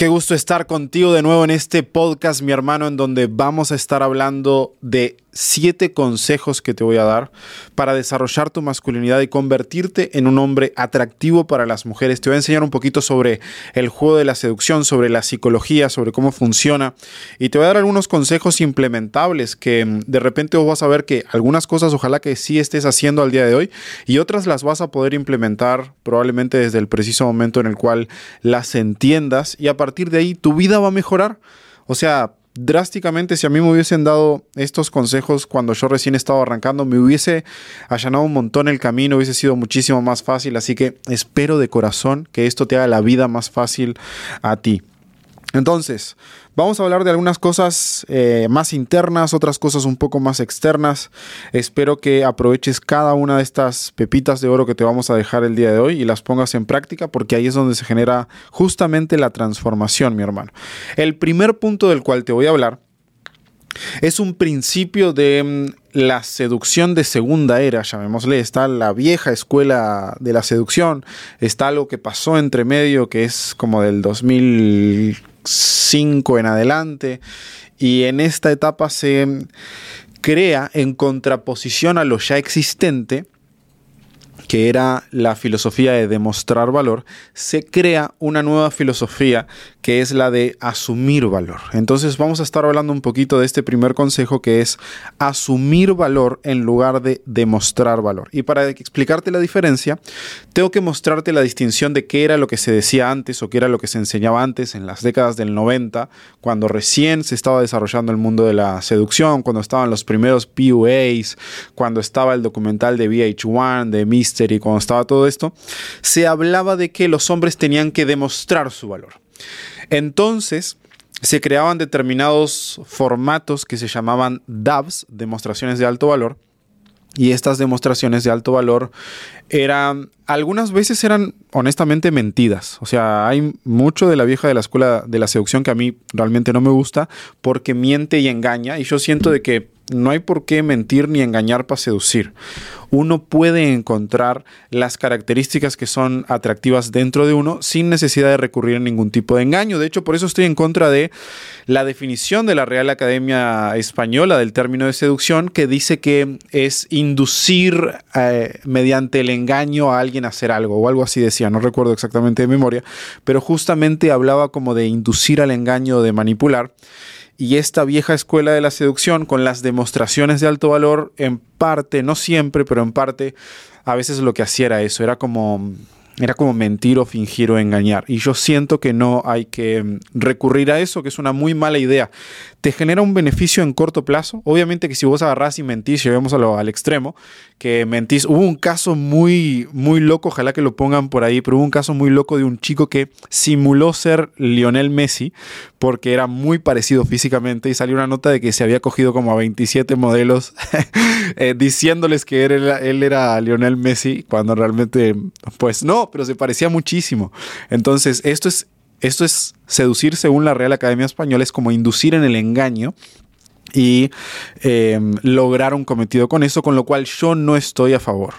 Qué gusto estar contigo de nuevo en este podcast, mi hermano, en donde vamos a estar hablando de siete consejos que te voy a dar para desarrollar tu masculinidad y convertirte en un hombre atractivo para las mujeres. Te voy a enseñar un poquito sobre el juego de la seducción, sobre la psicología, sobre cómo funciona y te voy a dar algunos consejos implementables que mm, de repente vos vas a ver que algunas cosas ojalá que sí estés haciendo al día de hoy y otras las vas a poder implementar probablemente desde el preciso momento en el cual las entiendas y a partir de ahí tu vida va a mejorar. O sea, drásticamente si a mí me hubiesen dado estos consejos cuando yo recién estaba arrancando, me hubiese allanado un montón el camino, hubiese sido muchísimo más fácil, así que espero de corazón que esto te haga la vida más fácil a ti. Entonces, vamos a hablar de algunas cosas eh, más internas, otras cosas un poco más externas. Espero que aproveches cada una de estas pepitas de oro que te vamos a dejar el día de hoy y las pongas en práctica porque ahí es donde se genera justamente la transformación, mi hermano. El primer punto del cual te voy a hablar es un principio de mm, la seducción de segunda era, llamémosle. Está la vieja escuela de la seducción, está algo que pasó entre medio, que es como del 2005 en adelante, y en esta etapa se crea en contraposición a lo ya existente que era la filosofía de demostrar valor, se crea una nueva filosofía que es la de asumir valor. Entonces vamos a estar hablando un poquito de este primer consejo que es asumir valor en lugar de demostrar valor. Y para explicarte la diferencia, tengo que mostrarte la distinción de qué era lo que se decía antes o qué era lo que se enseñaba antes en las décadas del 90, cuando recién se estaba desarrollando el mundo de la seducción, cuando estaban los primeros PUAs, cuando estaba el documental de VH1, de Mr y cuando estaba todo esto, se hablaba de que los hombres tenían que demostrar su valor. Entonces, se creaban determinados formatos que se llamaban DAVs, demostraciones de alto valor, y estas demostraciones de alto valor eran, algunas veces eran honestamente mentidas. O sea, hay mucho de la vieja de la escuela de la seducción que a mí realmente no me gusta porque miente y engaña. Y yo siento de que no hay por qué mentir ni engañar para seducir. Uno puede encontrar las características que son atractivas dentro de uno sin necesidad de recurrir a ningún tipo de engaño. De hecho, por eso estoy en contra de la definición de la Real Academia Española del término de seducción que dice que es inducir eh, mediante el engaño a alguien a hacer algo o algo así decía, no recuerdo exactamente de memoria, pero justamente hablaba como de inducir al engaño, de manipular y esta vieja escuela de la seducción con las demostraciones de alto valor, en parte, no siempre, pero en parte, a veces lo que hacía era eso, era como era como mentir o fingir o engañar. Y yo siento que no hay que mm, recurrir a eso, que es una muy mala idea. Te genera un beneficio en corto plazo. Obviamente que si vos agarrás y mentís, llevemos al extremo, que mentís. Hubo un caso muy, muy loco, ojalá que lo pongan por ahí, pero hubo un caso muy loco de un chico que simuló ser Lionel Messi porque era muy parecido físicamente y salió una nota de que se había cogido como a 27 modelos eh, diciéndoles que él era, él era Lionel Messi cuando realmente, pues no, pero se parecía muchísimo. Entonces, esto es, esto es seducir según la Real Academia Española, es como inducir en el engaño y em, lograr un cometido con eso, con lo cual yo no estoy a favor.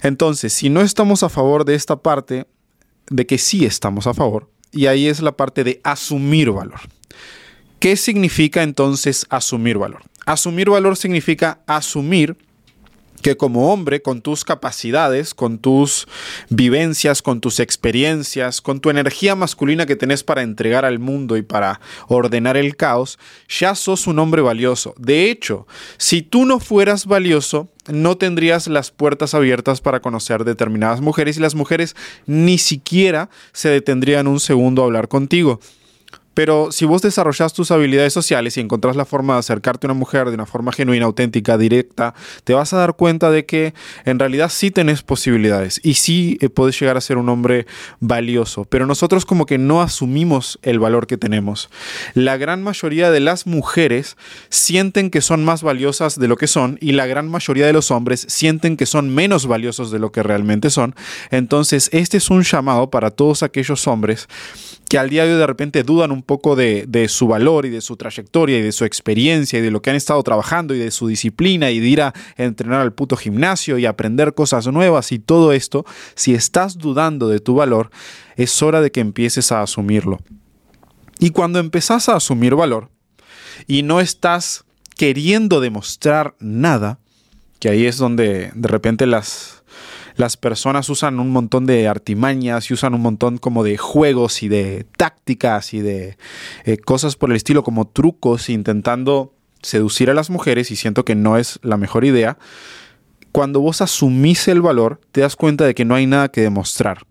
Entonces, si no estamos a favor de esta parte, de que sí estamos a favor, y ahí es la parte de asumir valor. ¿Qué significa entonces asumir valor? Asumir valor significa asumir que como hombre, con tus capacidades, con tus vivencias, con tus experiencias, con tu energía masculina que tenés para entregar al mundo y para ordenar el caos, ya sos un hombre valioso. De hecho, si tú no fueras valioso, no tendrías las puertas abiertas para conocer determinadas mujeres y las mujeres ni siquiera se detendrían un segundo a hablar contigo. Pero si vos desarrollas tus habilidades sociales y encontrás la forma de acercarte a una mujer de una forma genuina, auténtica, directa, te vas a dar cuenta de que en realidad sí tenés posibilidades y sí eh, puedes llegar a ser un hombre valioso. Pero nosotros como que no asumimos el valor que tenemos. La gran mayoría de las mujeres sienten que son más valiosas de lo que son y la gran mayoría de los hombres sienten que son menos valiosos de lo que realmente son. Entonces este es un llamado para todos aquellos hombres que al día de hoy de repente dudan un poco de, su valor y de su trayectoria y de su experiencia y de lo que han estado trabajando y de su disciplina y de ir a entrenar al puto gimnasio y aprender cosas nuevas y todo esto, si estás dudando de tu valor, es hora de que empieces a asumirlo. Y cuando empezás a asumir valor y no estás queriendo demostrar nada, que ahí es donde de repente las, las personas usan un montón de artimañas y usan un montón como de juegos y de tácticas y de eh, cosas por el estilo como trucos intentando seducir a las mujeres y siento que no es la mejor idea. Cuando vos asumís el valor, te das cuenta de que no hay nada que demostrar.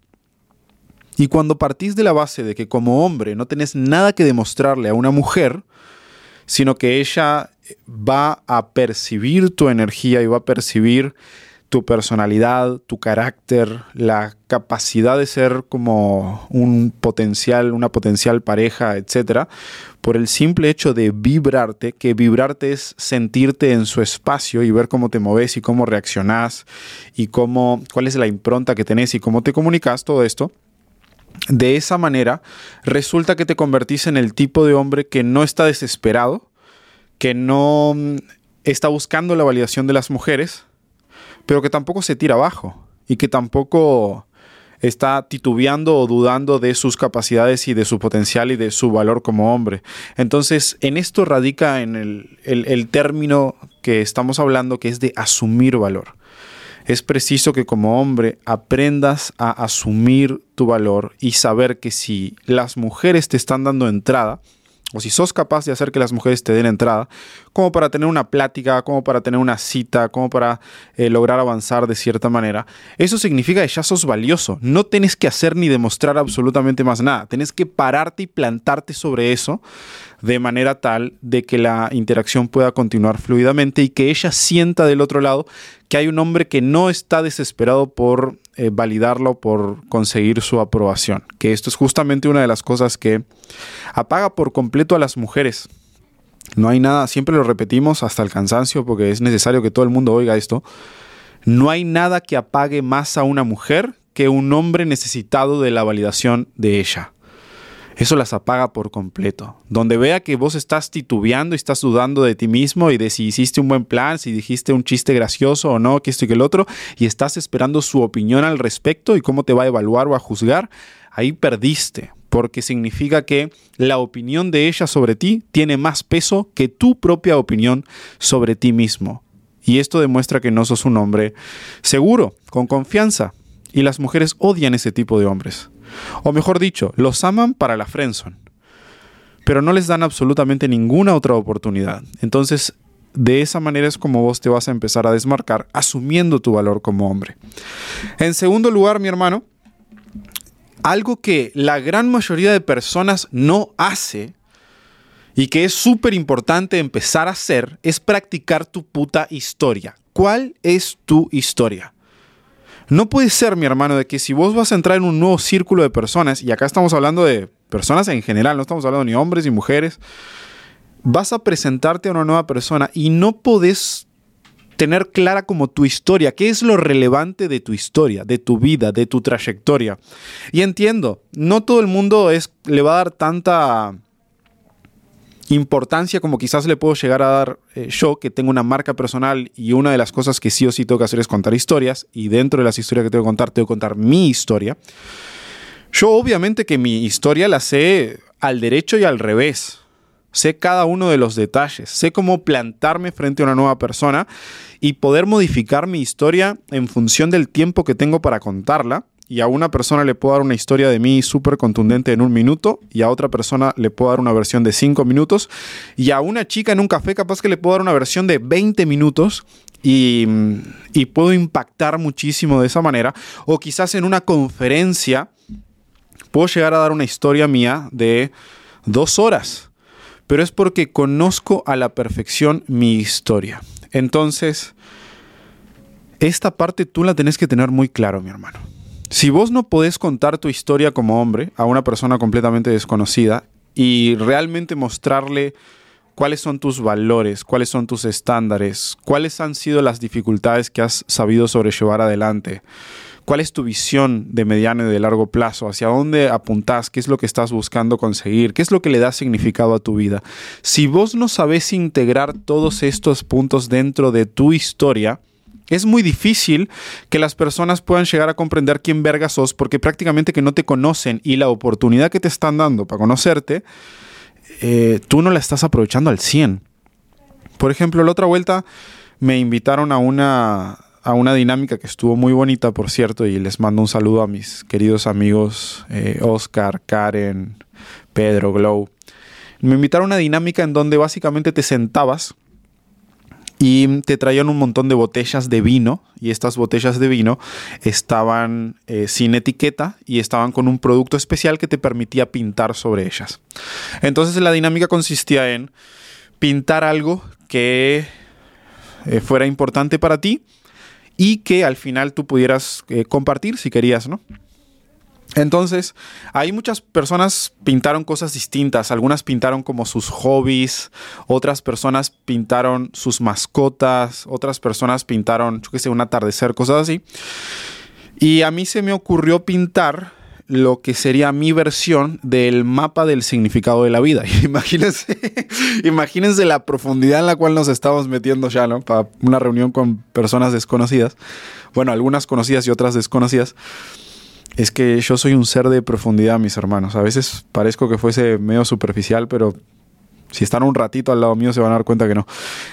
Y cuando partís de la base de que como hombre no tenés nada que demostrarle a una mujer, sino que ella va a percibir tu energía y va a percibir tu personalidad, tu carácter, la capacidad de ser como un potencial, una potencial pareja, etcétera, por el simple hecho de vibrarte, que vibrarte es sentirte en su espacio y ver cómo te moves y cómo reaccionás y cómo cuál es la impronta que tenés y cómo te comunicas, todo esto. De esa manera, resulta que te convertís en el tipo de hombre que no está desesperado, que no mm, está buscando la validación de las mujeres, pero que tampoco se tira abajo y que tampoco está titubeando o dudando de sus capacidades y de su potencial y de su valor como hombre. Entonces, en esto radica en el, el término que estamos hablando, que es de asumir valor. Es preciso que como hombre aprendas a asumir tu valor y saber que si las mujeres te están dando entrada, o si sos capaz de hacer que las mujeres te den entrada, como para tener una plática, como para tener una cita, como para eh, lograr avanzar de cierta manera, eso significa que ya sos valioso. No tenés que hacer ni demostrar absolutamente más nada. Tenés que pararte y plantarte sobre eso de manera tal de que la interacción pueda continuar fluidamente y que ella sienta del otro lado que hay un hombre que no está desesperado por eh, validarlo, por conseguir su aprobación. Que esto es justamente una de las cosas que apaga por completo a las mujeres. No hay nada, siempre lo repetimos hasta el cansancio porque es necesario que todo el mundo oiga esto. No hay nada que apague más a una mujer que un hombre necesitado de la validación de ella eso las apaga por completo. Donde vea que vos estás titubeando y estás dudando de ti mismo y de si hiciste un buen plan, si dijiste un chiste gracioso o no, que esto y que el otro, y estás esperando su opinión al respecto y cómo te va a evaluar o a juzgar, ahí perdiste, porque significa que la opinión de ella sobre ti tiene más peso que tu propia opinión sobre ti mismo. Y esto demuestra que no sos un hombre seguro, con confianza. Y las mujeres odian ese tipo de hombres. O mejor dicho, los aman para la friendzone, pero no les dan absolutamente ninguna otra oportunidad. Entonces, de esa manera es como vos te vas a empezar a desmarcar, asumiendo tu valor como hombre. En segundo lugar, mi hermano, algo que la gran mayoría de personas no hace y que es súper importante empezar a hacer es practicar tu puta historia. ¿Cuál es tu historia? No puede ser, mi hermano, de que si vos vas a entrar en un nuevo círculo de personas, y acá estamos hablando de personas en general, no estamos hablando ni hombres ni mujeres, vas a presentarte a una nueva persona y no podés tener clara como tu historia, qué es lo relevante de tu historia, de tu vida, de tu trayectoria. Y entiendo, no todo el mundo es, le va a dar tanta importancia como quizás le puedo llegar a dar eh, yo, que tengo una marca personal y una de las cosas que sí o sí tengo que hacer es contar historias, y dentro de las historias que tengo que contar, tengo que contar mi historia. Yo obviamente que mi historia la sé al derecho y al revés. Sé cada uno de los detalles, sé cómo plantarme frente a una nueva persona y poder modificar mi historia en función del tiempo que tengo para contarla. Y a una persona le puedo dar una historia de mí súper contundente en un minuto y a otra persona le puedo dar una versión de cinco minutos. Y a una chica en un café capaz que le puedo dar una versión de 20 minutos y, y puedo impactar muchísimo de esa manera. O quizás en una conferencia puedo llegar a dar una historia mía de dos horas pero es porque conozco a la perfección mi historia. Entonces esta parte tú la tenés que tener muy claro mi hermano. Si vos no podés contar tu historia como hombre a una persona completamente desconocida y realmente mostrarle cuáles son tus valores, cuáles son tus estándares, cuáles han sido las dificultades que has sabido sobrellevar adelante, cuál es tu visión de mediano y de largo plazo, hacia dónde apuntás, qué es lo que estás buscando conseguir, qué es lo que le da significado a tu vida. Si vos no sabés integrar todos estos puntos dentro de tu historia, es muy difícil que las personas puedan llegar a comprender quién verga sos porque prácticamente que no te conocen y la oportunidad que te están dando para conocerte, eh, tú no la estás aprovechando al 100. Por ejemplo, la otra vuelta me invitaron a una, a una dinámica que estuvo muy bonita, por cierto, y les mando un saludo a mis queridos amigos eh, Oscar, Karen, Pedro, Glow. Me invitaron a una dinámica en donde básicamente te sentabas y te traían un montón de botellas de vino y estas botellas de vino estaban eh, sin etiqueta y estaban con un producto especial que te permitía pintar sobre ellas. Entonces la dinámica consistía en pintar algo que eh, fuera importante para ti y que al final tú pudieras eh, compartir si querías, ¿no? Entonces, hay muchas personas pintaron cosas distintas. Algunas pintaron como sus hobbies, otras personas pintaron sus mascotas, otras personas pintaron, yo qué sé, un atardecer, cosas así. Y a mí se me ocurrió pintar lo que sería mi versión del mapa del significado de la vida. Imagínense, imagínense la profundidad en la cual nos estamos metiendo ya, ¿no? Para una reunión con personas desconocidas. Bueno, algunas conocidas y otras desconocidas es que yo soy un ser de profundidad, mis hermanos. A veces parezco que fuese medio superficial, pero si están un ratito al lado mío se van a dar cuenta que no.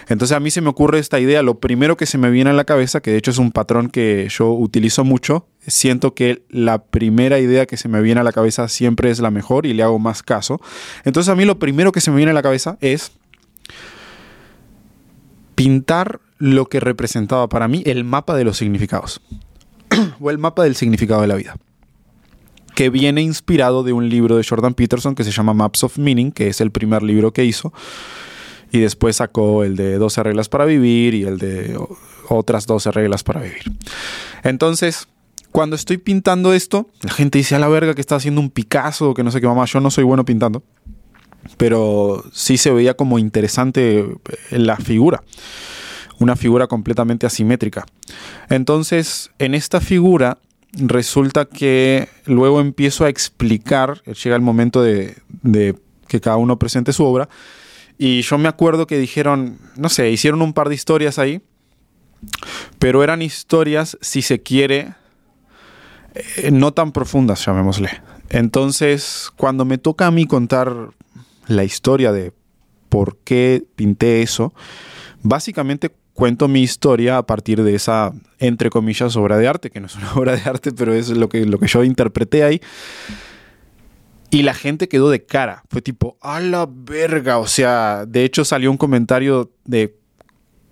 Entonces a mí se me ocurre esta idea. Lo primero que se me viene a la cabeza, que de hecho es un patrón que yo utilizo mucho, siento que la primera idea que se me viene a la cabeza siempre es la mejor y le hago más caso. Entonces a mí lo primero que se me viene a la cabeza es pintar lo que representaba para mí el mapa de los significados o el mapa del significado de la vida que viene inspirado de un libro de Jordan Peterson que se llama Maps of Meaning, que es el primer libro que hizo. Y después sacó el de 12 reglas para vivir y el de otras 12 reglas para vivir. Entonces, cuando estoy pintando esto, la gente dice a la verga que está haciendo un Picasso, que no sé qué mamá, yo no soy bueno pintando. Pero sí se veía como interesante la figura. Una figura completamente asimétrica. Entonces, en esta figura resulta que luego empiezo a explicar, llega el momento de, que cada uno presente su obra, y yo me acuerdo que dijeron, no sé, hicieron un par de historias ahí, pero eran historias, si se quiere, eh, no tan profundas, llamémosle. Entonces, cuando me toca a mí contar la historia de por qué pinté eso, básicamente cuento mi historia a partir de esa, entre comillas, obra de arte, que no es una obra de arte, pero es lo que, lo que yo interpreté ahí. Y la gente quedó de cara. Fue tipo, a la verga. O sea, de hecho salió un comentario de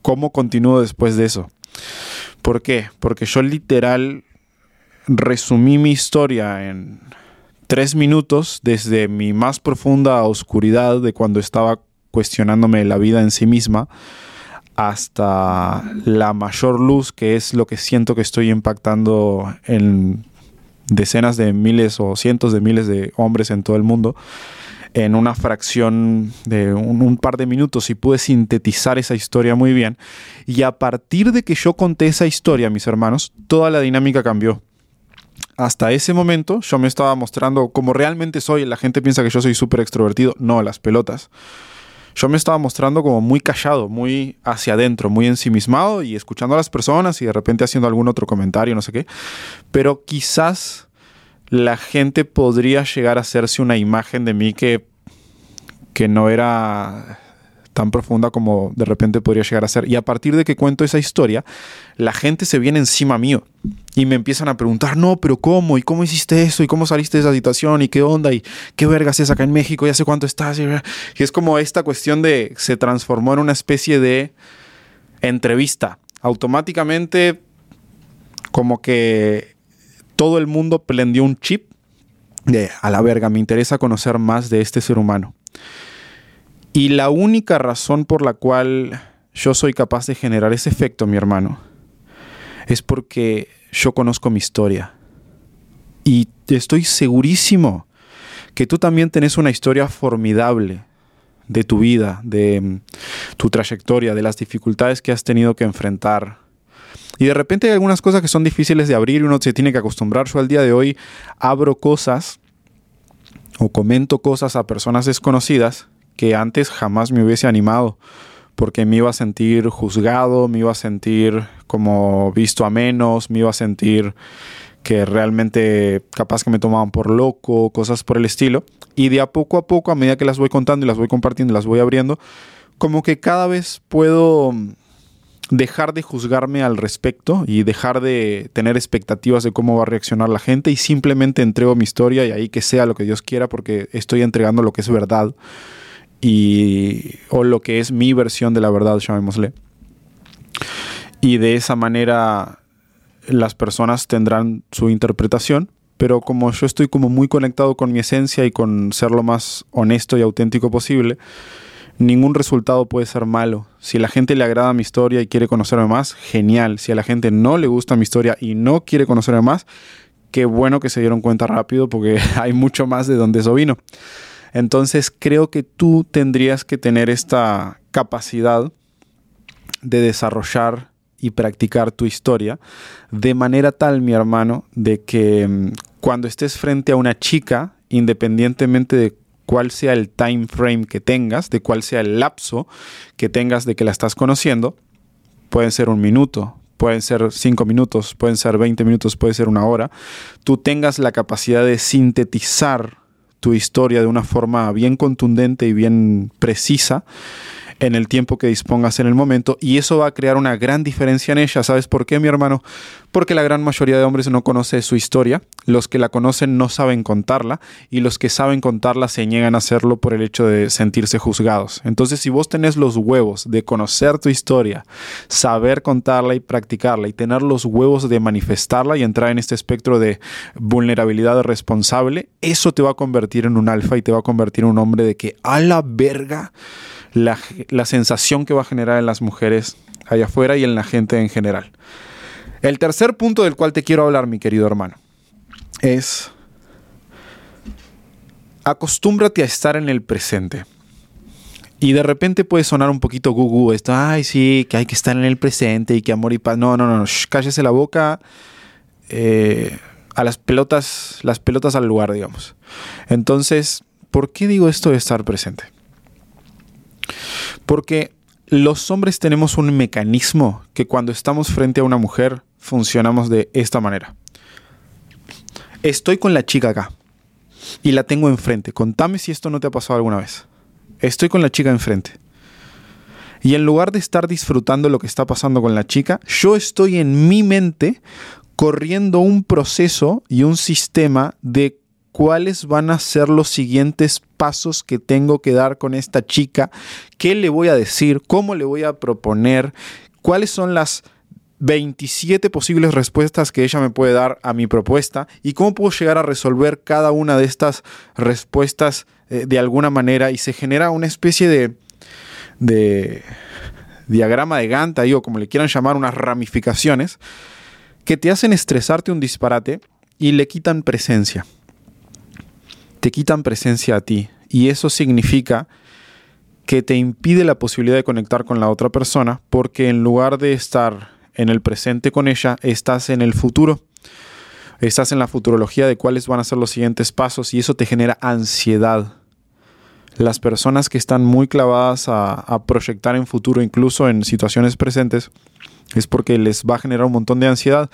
cómo continúo después de eso. ¿Por qué? Porque yo literal resumí mi historia en tres minutos desde mi más profunda oscuridad de cuando estaba cuestionándome la vida en sí misma hasta la mayor luz, que es lo que siento que estoy impactando en decenas de miles o cientos de miles de hombres en todo el mundo, en una fracción de un, par de minutos y pude sintetizar esa historia muy bien. Y a partir de que yo conté esa historia, mis hermanos, toda la dinámica cambió. Hasta ese momento yo me estaba mostrando como realmente soy. La gente piensa que yo soy súper extrovertido. No, las pelotas yo me estaba mostrando como muy callado, muy hacia adentro, muy ensimismado y escuchando a las personas y de repente haciendo algún otro comentario, no sé qué. Pero quizás la gente podría llegar a hacerse una imagen de mí que, que no era tan profunda como de repente podría llegar a ser. Y a partir de que cuento esa historia, la gente se viene encima mío y me empiezan a preguntar, no, pero ¿cómo? ¿Y cómo hiciste eso? ¿Y cómo saliste de esa situación? ¿Y qué onda? ¿Y qué vergas es acá en México? ¿Y hace cuánto estás? Y es como esta cuestión de, se transformó en una especie de entrevista. Automáticamente, como que todo el mundo prendió un chip de, a la verga, me interesa conocer más de este ser humano. Y la única razón por la cual yo soy capaz de generar ese efecto, mi hermano, es porque yo conozco mi historia. Y estoy segurísimo que tú también tenés una historia formidable de tu vida, de mm, tu trayectoria, de las dificultades que has tenido que enfrentar. Y de repente hay algunas cosas que son difíciles de abrir y uno se tiene que acostumbrar. Yo al día de hoy abro cosas o comento cosas a personas desconocidas que antes jamás me hubiese animado porque me iba a sentir juzgado, me iba a sentir como visto a menos, me iba a sentir que realmente capaz que me tomaban por loco, cosas por el estilo. Y de a poco a poco, a medida que las voy contando y las voy compartiendo y las voy abriendo, como que cada vez puedo dejar de juzgarme al respecto y dejar de tener expectativas de cómo va a reaccionar la gente y simplemente entrego mi historia y ahí que sea lo que Dios quiera porque estoy entregando lo que es verdad y o lo que es mi versión de la verdad, llamémosle. Y de esa manera las personas tendrán su interpretación, pero como yo estoy como muy conectado con mi esencia y con ser lo más honesto y auténtico posible, ningún resultado puede ser malo. Si a la gente le agrada mi historia y quiere conocerme más, genial. Si a la gente no le gusta mi historia y no quiere conocerme más, qué bueno que se dieron cuenta rápido porque hay mucho más de donde eso vino. Entonces creo que tú tendrías que tener esta capacidad de desarrollar y practicar tu historia de manera tal, mi hermano, de que mm, cuando estés frente a una chica, independientemente de cuál sea el time frame que tengas, de cuál sea el lapso que tengas de que la estás conociendo, pueden ser un minuto, pueden ser cinco minutos, pueden ser 20 minutos, puede ser una hora, tú tengas la capacidad de sintetizar tu historia de una forma bien contundente y bien precisa en el tiempo que dispongas en el momento y eso va a crear una gran diferencia en ella. ¿Sabes por qué, mi hermano? Porque la gran mayoría de hombres no conoce su historia, los que la conocen no saben contarla y los que saben contarla se niegan a hacerlo por el hecho de sentirse juzgados. Entonces, si vos tenés los huevos de conocer tu historia, saber contarla y practicarla y tener los huevos de manifestarla y entrar en este espectro de vulnerabilidad responsable, eso te va a convertir en un alfa y te va a convertir en un hombre de que a la verga la, sensación que va a generar en las mujeres allá afuera y en la gente en general. El tercer punto del cual te quiero hablar, mi querido hermano, es acostúmbrate a estar en el presente. Y de repente puede sonar un poquito gugu esto, ay sí, que hay que estar en el presente y que amor y paz. No, no, no, cállese la boca eh, a las pelotas, las pelotas al lugar, digamos. Entonces, ¿por qué digo esto de estar presente? Porque los hombres tenemos un mecanismo que cuando estamos frente a una mujer funcionamos de esta manera. Estoy con la chica acá y la tengo enfrente. Contame si esto no te ha pasado alguna vez. Estoy con la chica enfrente. Y en lugar de estar disfrutando lo que está pasando con la chica, yo estoy en mi mente corriendo un proceso y un sistema de cuáles van a ser los siguientes pasos que tengo que dar con esta chica, qué le voy a decir, cómo le voy a proponer, cuáles son las 27 posibles respuestas que ella me puede dar a mi propuesta y cómo puedo llegar a resolver cada una de estas respuestas eh, de alguna manera. Y se genera una especie de, de diagrama de Gantt, o como le quieran llamar, unas ramificaciones que te hacen estresarte un disparate y le quitan presencia te quitan presencia a ti y eso significa que te impide la posibilidad de conectar con la otra persona porque en lugar de estar en el presente con ella, estás en el futuro. Estás en la futurología de cuáles van a ser los siguientes pasos y eso te genera ansiedad. Las personas que están muy clavadas a, proyectar en futuro, incluso en situaciones presentes, es porque les va a generar un montón de ansiedad.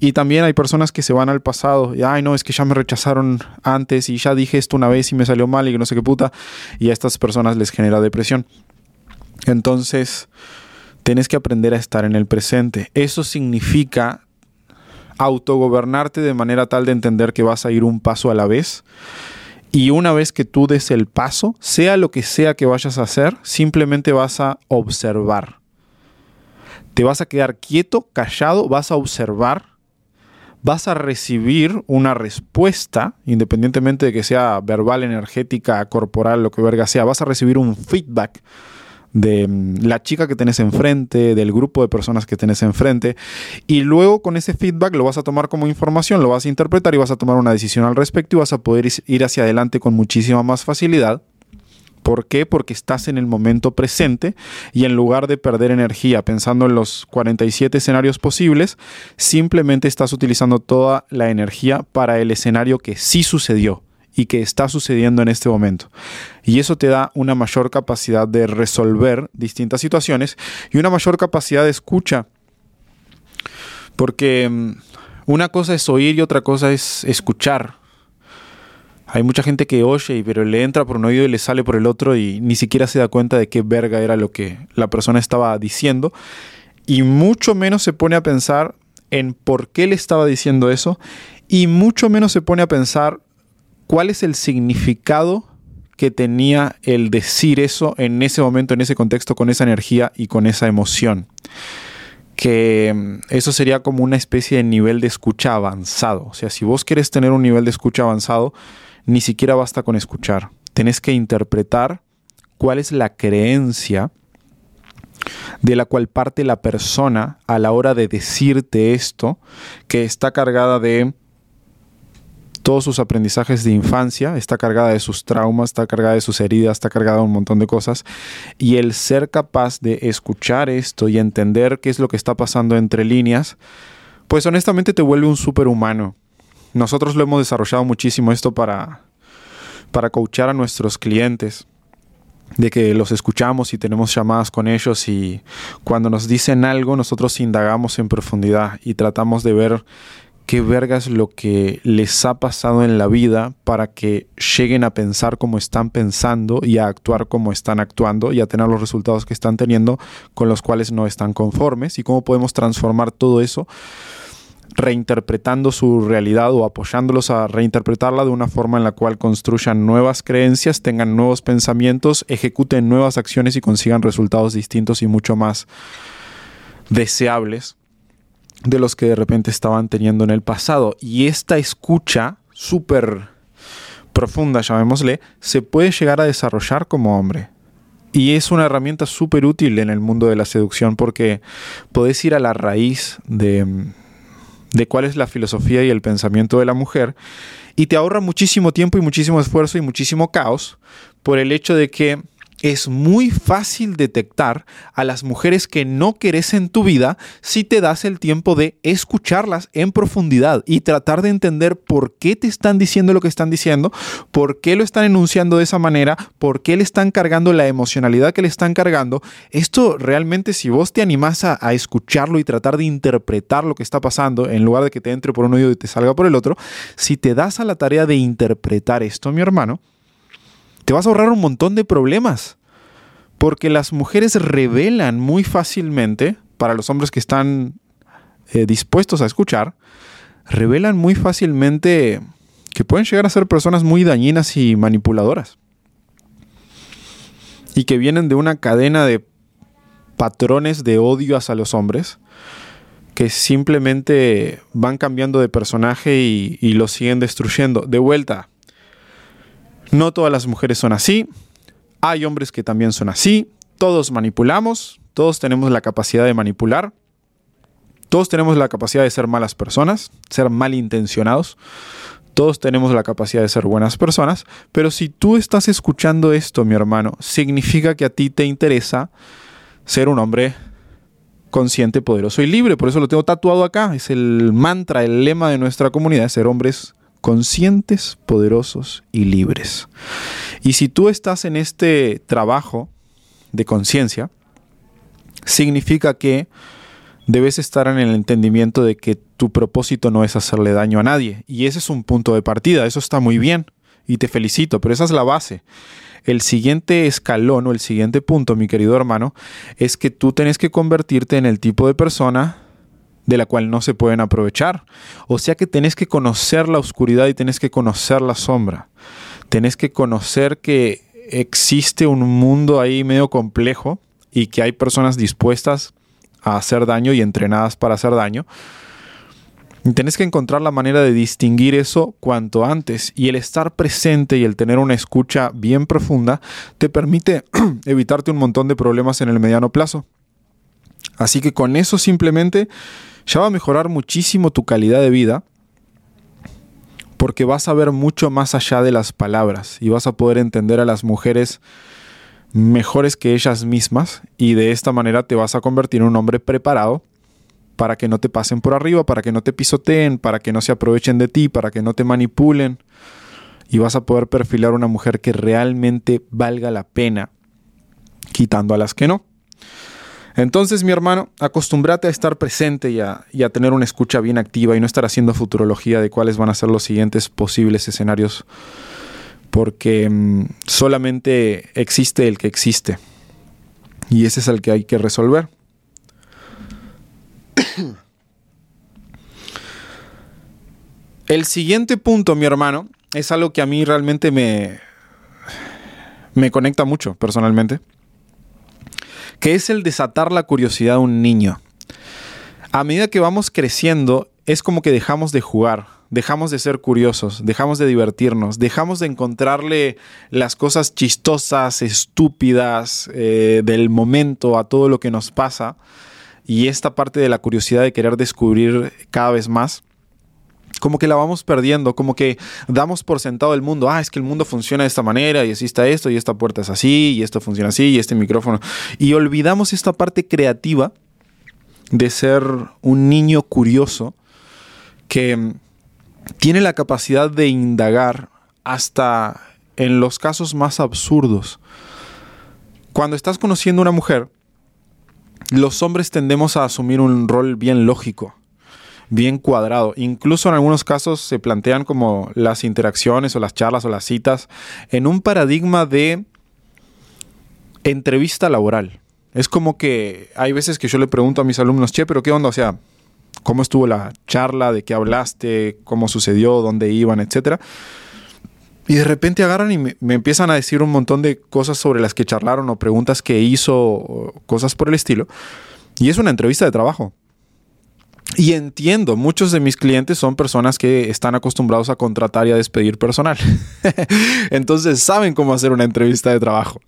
Y también hay personas que se van al pasado y, ay, no, es que ya me rechazaron antes y ya dije esto una vez y me salió mal y no sé qué puta. Y a estas personas les genera depresión. Entonces, tienes que aprender a estar en el presente. Eso significa autogobernarte de manera tal de entender que vas a ir un paso a la vez. Y una vez que tú des el paso, sea lo que sea que vayas a hacer, simplemente vas a observar te vas a quedar quieto, callado, vas a observar, vas a recibir una respuesta, independientemente de que sea verbal, energética, corporal, lo que verga sea, vas a recibir un feedback de mm, la chica que tenés enfrente, del grupo de personas que tenés enfrente, y luego con ese feedback lo vas a tomar como información, lo vas a interpretar y vas a tomar una decisión al respecto y vas a poder ir hacia adelante con muchísima más facilidad ¿Por qué? Porque estás en el momento presente y en lugar de perder energía pensando en los 47 escenarios posibles, simplemente estás utilizando toda la energía para el escenario que sí sucedió y que está sucediendo en este momento. Y eso te da una mayor capacidad de resolver distintas situaciones y una mayor capacidad de escucha. Porque mm, una cosa es oír y otra cosa es escuchar. Hay mucha gente que oye, pero le entra por un oído y le sale por el otro y ni siquiera se da cuenta de qué verga era lo que la persona estaba diciendo. Y mucho menos se pone a pensar en por qué le estaba diciendo eso. Y mucho menos se pone a pensar cuál es el significado que tenía el decir eso en ese momento, en ese contexto, con esa energía y con esa emoción. Que mm, eso sería como una especie de nivel de escucha avanzado. O sea, si vos querés tener un nivel de escucha avanzado, ni siquiera basta con escuchar. Tenés que interpretar cuál es la creencia de la cual parte la persona a la hora de decirte esto, que está cargada de todos sus aprendizajes de infancia, está cargada de sus traumas, está cargada de sus heridas, está cargada de un montón de cosas. Y el ser capaz de escuchar esto y entender qué es lo que está pasando entre líneas, pues honestamente te vuelve un superhumano. Nosotros lo hemos desarrollado muchísimo esto para, para coachar a nuestros clientes de que los escuchamos y tenemos llamadas con ellos y cuando nos dicen algo nosotros indagamos en profundidad y tratamos de ver qué verga es lo que les ha pasado en la vida para que lleguen a pensar como están pensando y a actuar como están actuando y a tener los resultados que están teniendo con los cuales no están conformes y cómo podemos transformar todo eso reinterpretando su realidad o apoyándolos a reinterpretarla de una forma en la cual construyan nuevas creencias, tengan nuevos pensamientos, ejecuten nuevas acciones y consigan resultados distintos y mucho más deseables de los que de repente estaban teniendo en el pasado. Y esta escucha súper profunda, llamémosle, se puede llegar a desarrollar como hombre. Y es una herramienta súper útil en el mundo de la seducción porque podés ir a la raíz de de cuál es la filosofía y el pensamiento de la mujer y te ahorra muchísimo tiempo y muchísimo esfuerzo y muchísimo caos por el hecho de que es muy fácil detectar a las mujeres que no querés en tu vida si te das el tiempo de escucharlas en profundidad y tratar de entender por qué te están diciendo lo que están diciendo, por qué lo están enunciando de esa manera, por qué le están cargando la emocionalidad que le están cargando. Esto realmente si vos te animás a, a escucharlo y tratar de interpretar lo que está pasando en lugar de que te entre por un oído y te salga por el otro, si te das a la tarea de interpretar esto, mi hermano, te vas a ahorrar un montón de problemas. Porque las mujeres revelan muy fácilmente, para los hombres que están eh, dispuestos a escuchar, revelan muy fácilmente que pueden llegar a ser personas muy dañinas y manipuladoras. Y que vienen de una cadena de patrones de odio hacia los hombres que simplemente van cambiando de personaje y, y los siguen destruyendo. De vuelta, no todas las mujeres son así. Hay hombres que también son así. Todos manipulamos. Todos tenemos la capacidad de manipular. Todos tenemos la capacidad de ser malas personas, ser malintencionados. Todos tenemos la capacidad de ser buenas personas. Pero si tú estás escuchando esto, mi hermano, significa que a ti te interesa ser un hombre consciente, poderoso y libre. Por eso lo tengo tatuado acá. Es el mantra, el lema de nuestra comunidad, ser hombres conscientes, poderosos y libres. Y si tú estás en este trabajo de conciencia, significa que debes estar en el entendimiento de que tu propósito no es hacerle daño a nadie. Y ese es un punto de partida, eso está muy bien y te felicito, pero esa es la base. El siguiente escalón o el siguiente punto, mi querido hermano, es que tú tienes que convertirte en el tipo de persona de la cual no se pueden aprovechar. O sea que tenés que conocer la oscuridad y tenés que conocer la sombra. Tenés que conocer que existe un mundo ahí medio complejo y que hay personas dispuestas a hacer daño y entrenadas para hacer daño. Y tenés que encontrar la manera de distinguir eso cuanto antes. Y el estar presente y el tener una escucha bien profunda te permite evitarte un montón de problemas en el mediano plazo. Así que con eso simplemente ya va a mejorar muchísimo tu calidad de vida porque vas a ver mucho más allá de las palabras y vas a poder entender a las mujeres mejores que ellas mismas y de esta manera te vas a convertir en un hombre preparado para que no te pasen por arriba, para que no te pisoteen, para que no se aprovechen de ti, para que no te manipulen y vas a poder perfilar una mujer que realmente valga la pena, quitando a las que no. Entonces, mi hermano, acostúmbrate a estar presente y a, tener una escucha bien activa y no estar haciendo futurología de cuáles van a ser los siguientes posibles escenarios, porque mm, solamente existe el que existe y ese es el que hay que resolver. El siguiente punto, mi hermano, es algo que a mí realmente me, me conecta mucho personalmente, que es el desatar la curiosidad de un niño. A medida que vamos creciendo, es como que dejamos de jugar, dejamos de ser curiosos, dejamos de divertirnos, dejamos de encontrarle las cosas chistosas, estúpidas eh, del momento a todo lo que nos pasa. Y esta parte de la curiosidad de querer descubrir cada vez más como que la vamos perdiendo, como que damos por sentado el mundo, ah, es que el mundo funciona de esta manera y así está esto y esta puerta es así y esto funciona así y este micrófono. Y olvidamos esta parte creativa de ser un niño curioso que tiene la capacidad de indagar hasta en los casos más absurdos. Cuando estás conociendo a una mujer, los hombres tendemos a asumir un rol bien lógico bien cuadrado. Incluso en algunos casos se plantean como las interacciones o las charlas o las citas en un paradigma de entrevista laboral. Es como que hay veces que yo le pregunto a mis alumnos, che, pero ¿qué onda? O sea, ¿cómo estuvo la charla? ¿De qué hablaste? ¿Cómo sucedió? ¿Dónde iban? Etcétera. Y de repente agarran y me, empiezan a decir un montón de cosas sobre las que charlaron o preguntas que hizo, o cosas por el estilo. Y es una entrevista de trabajo. Y entiendo, muchos de mis clientes son personas que están acostumbrados a contratar y a despedir personal. Entonces saben cómo hacer una entrevista de trabajo.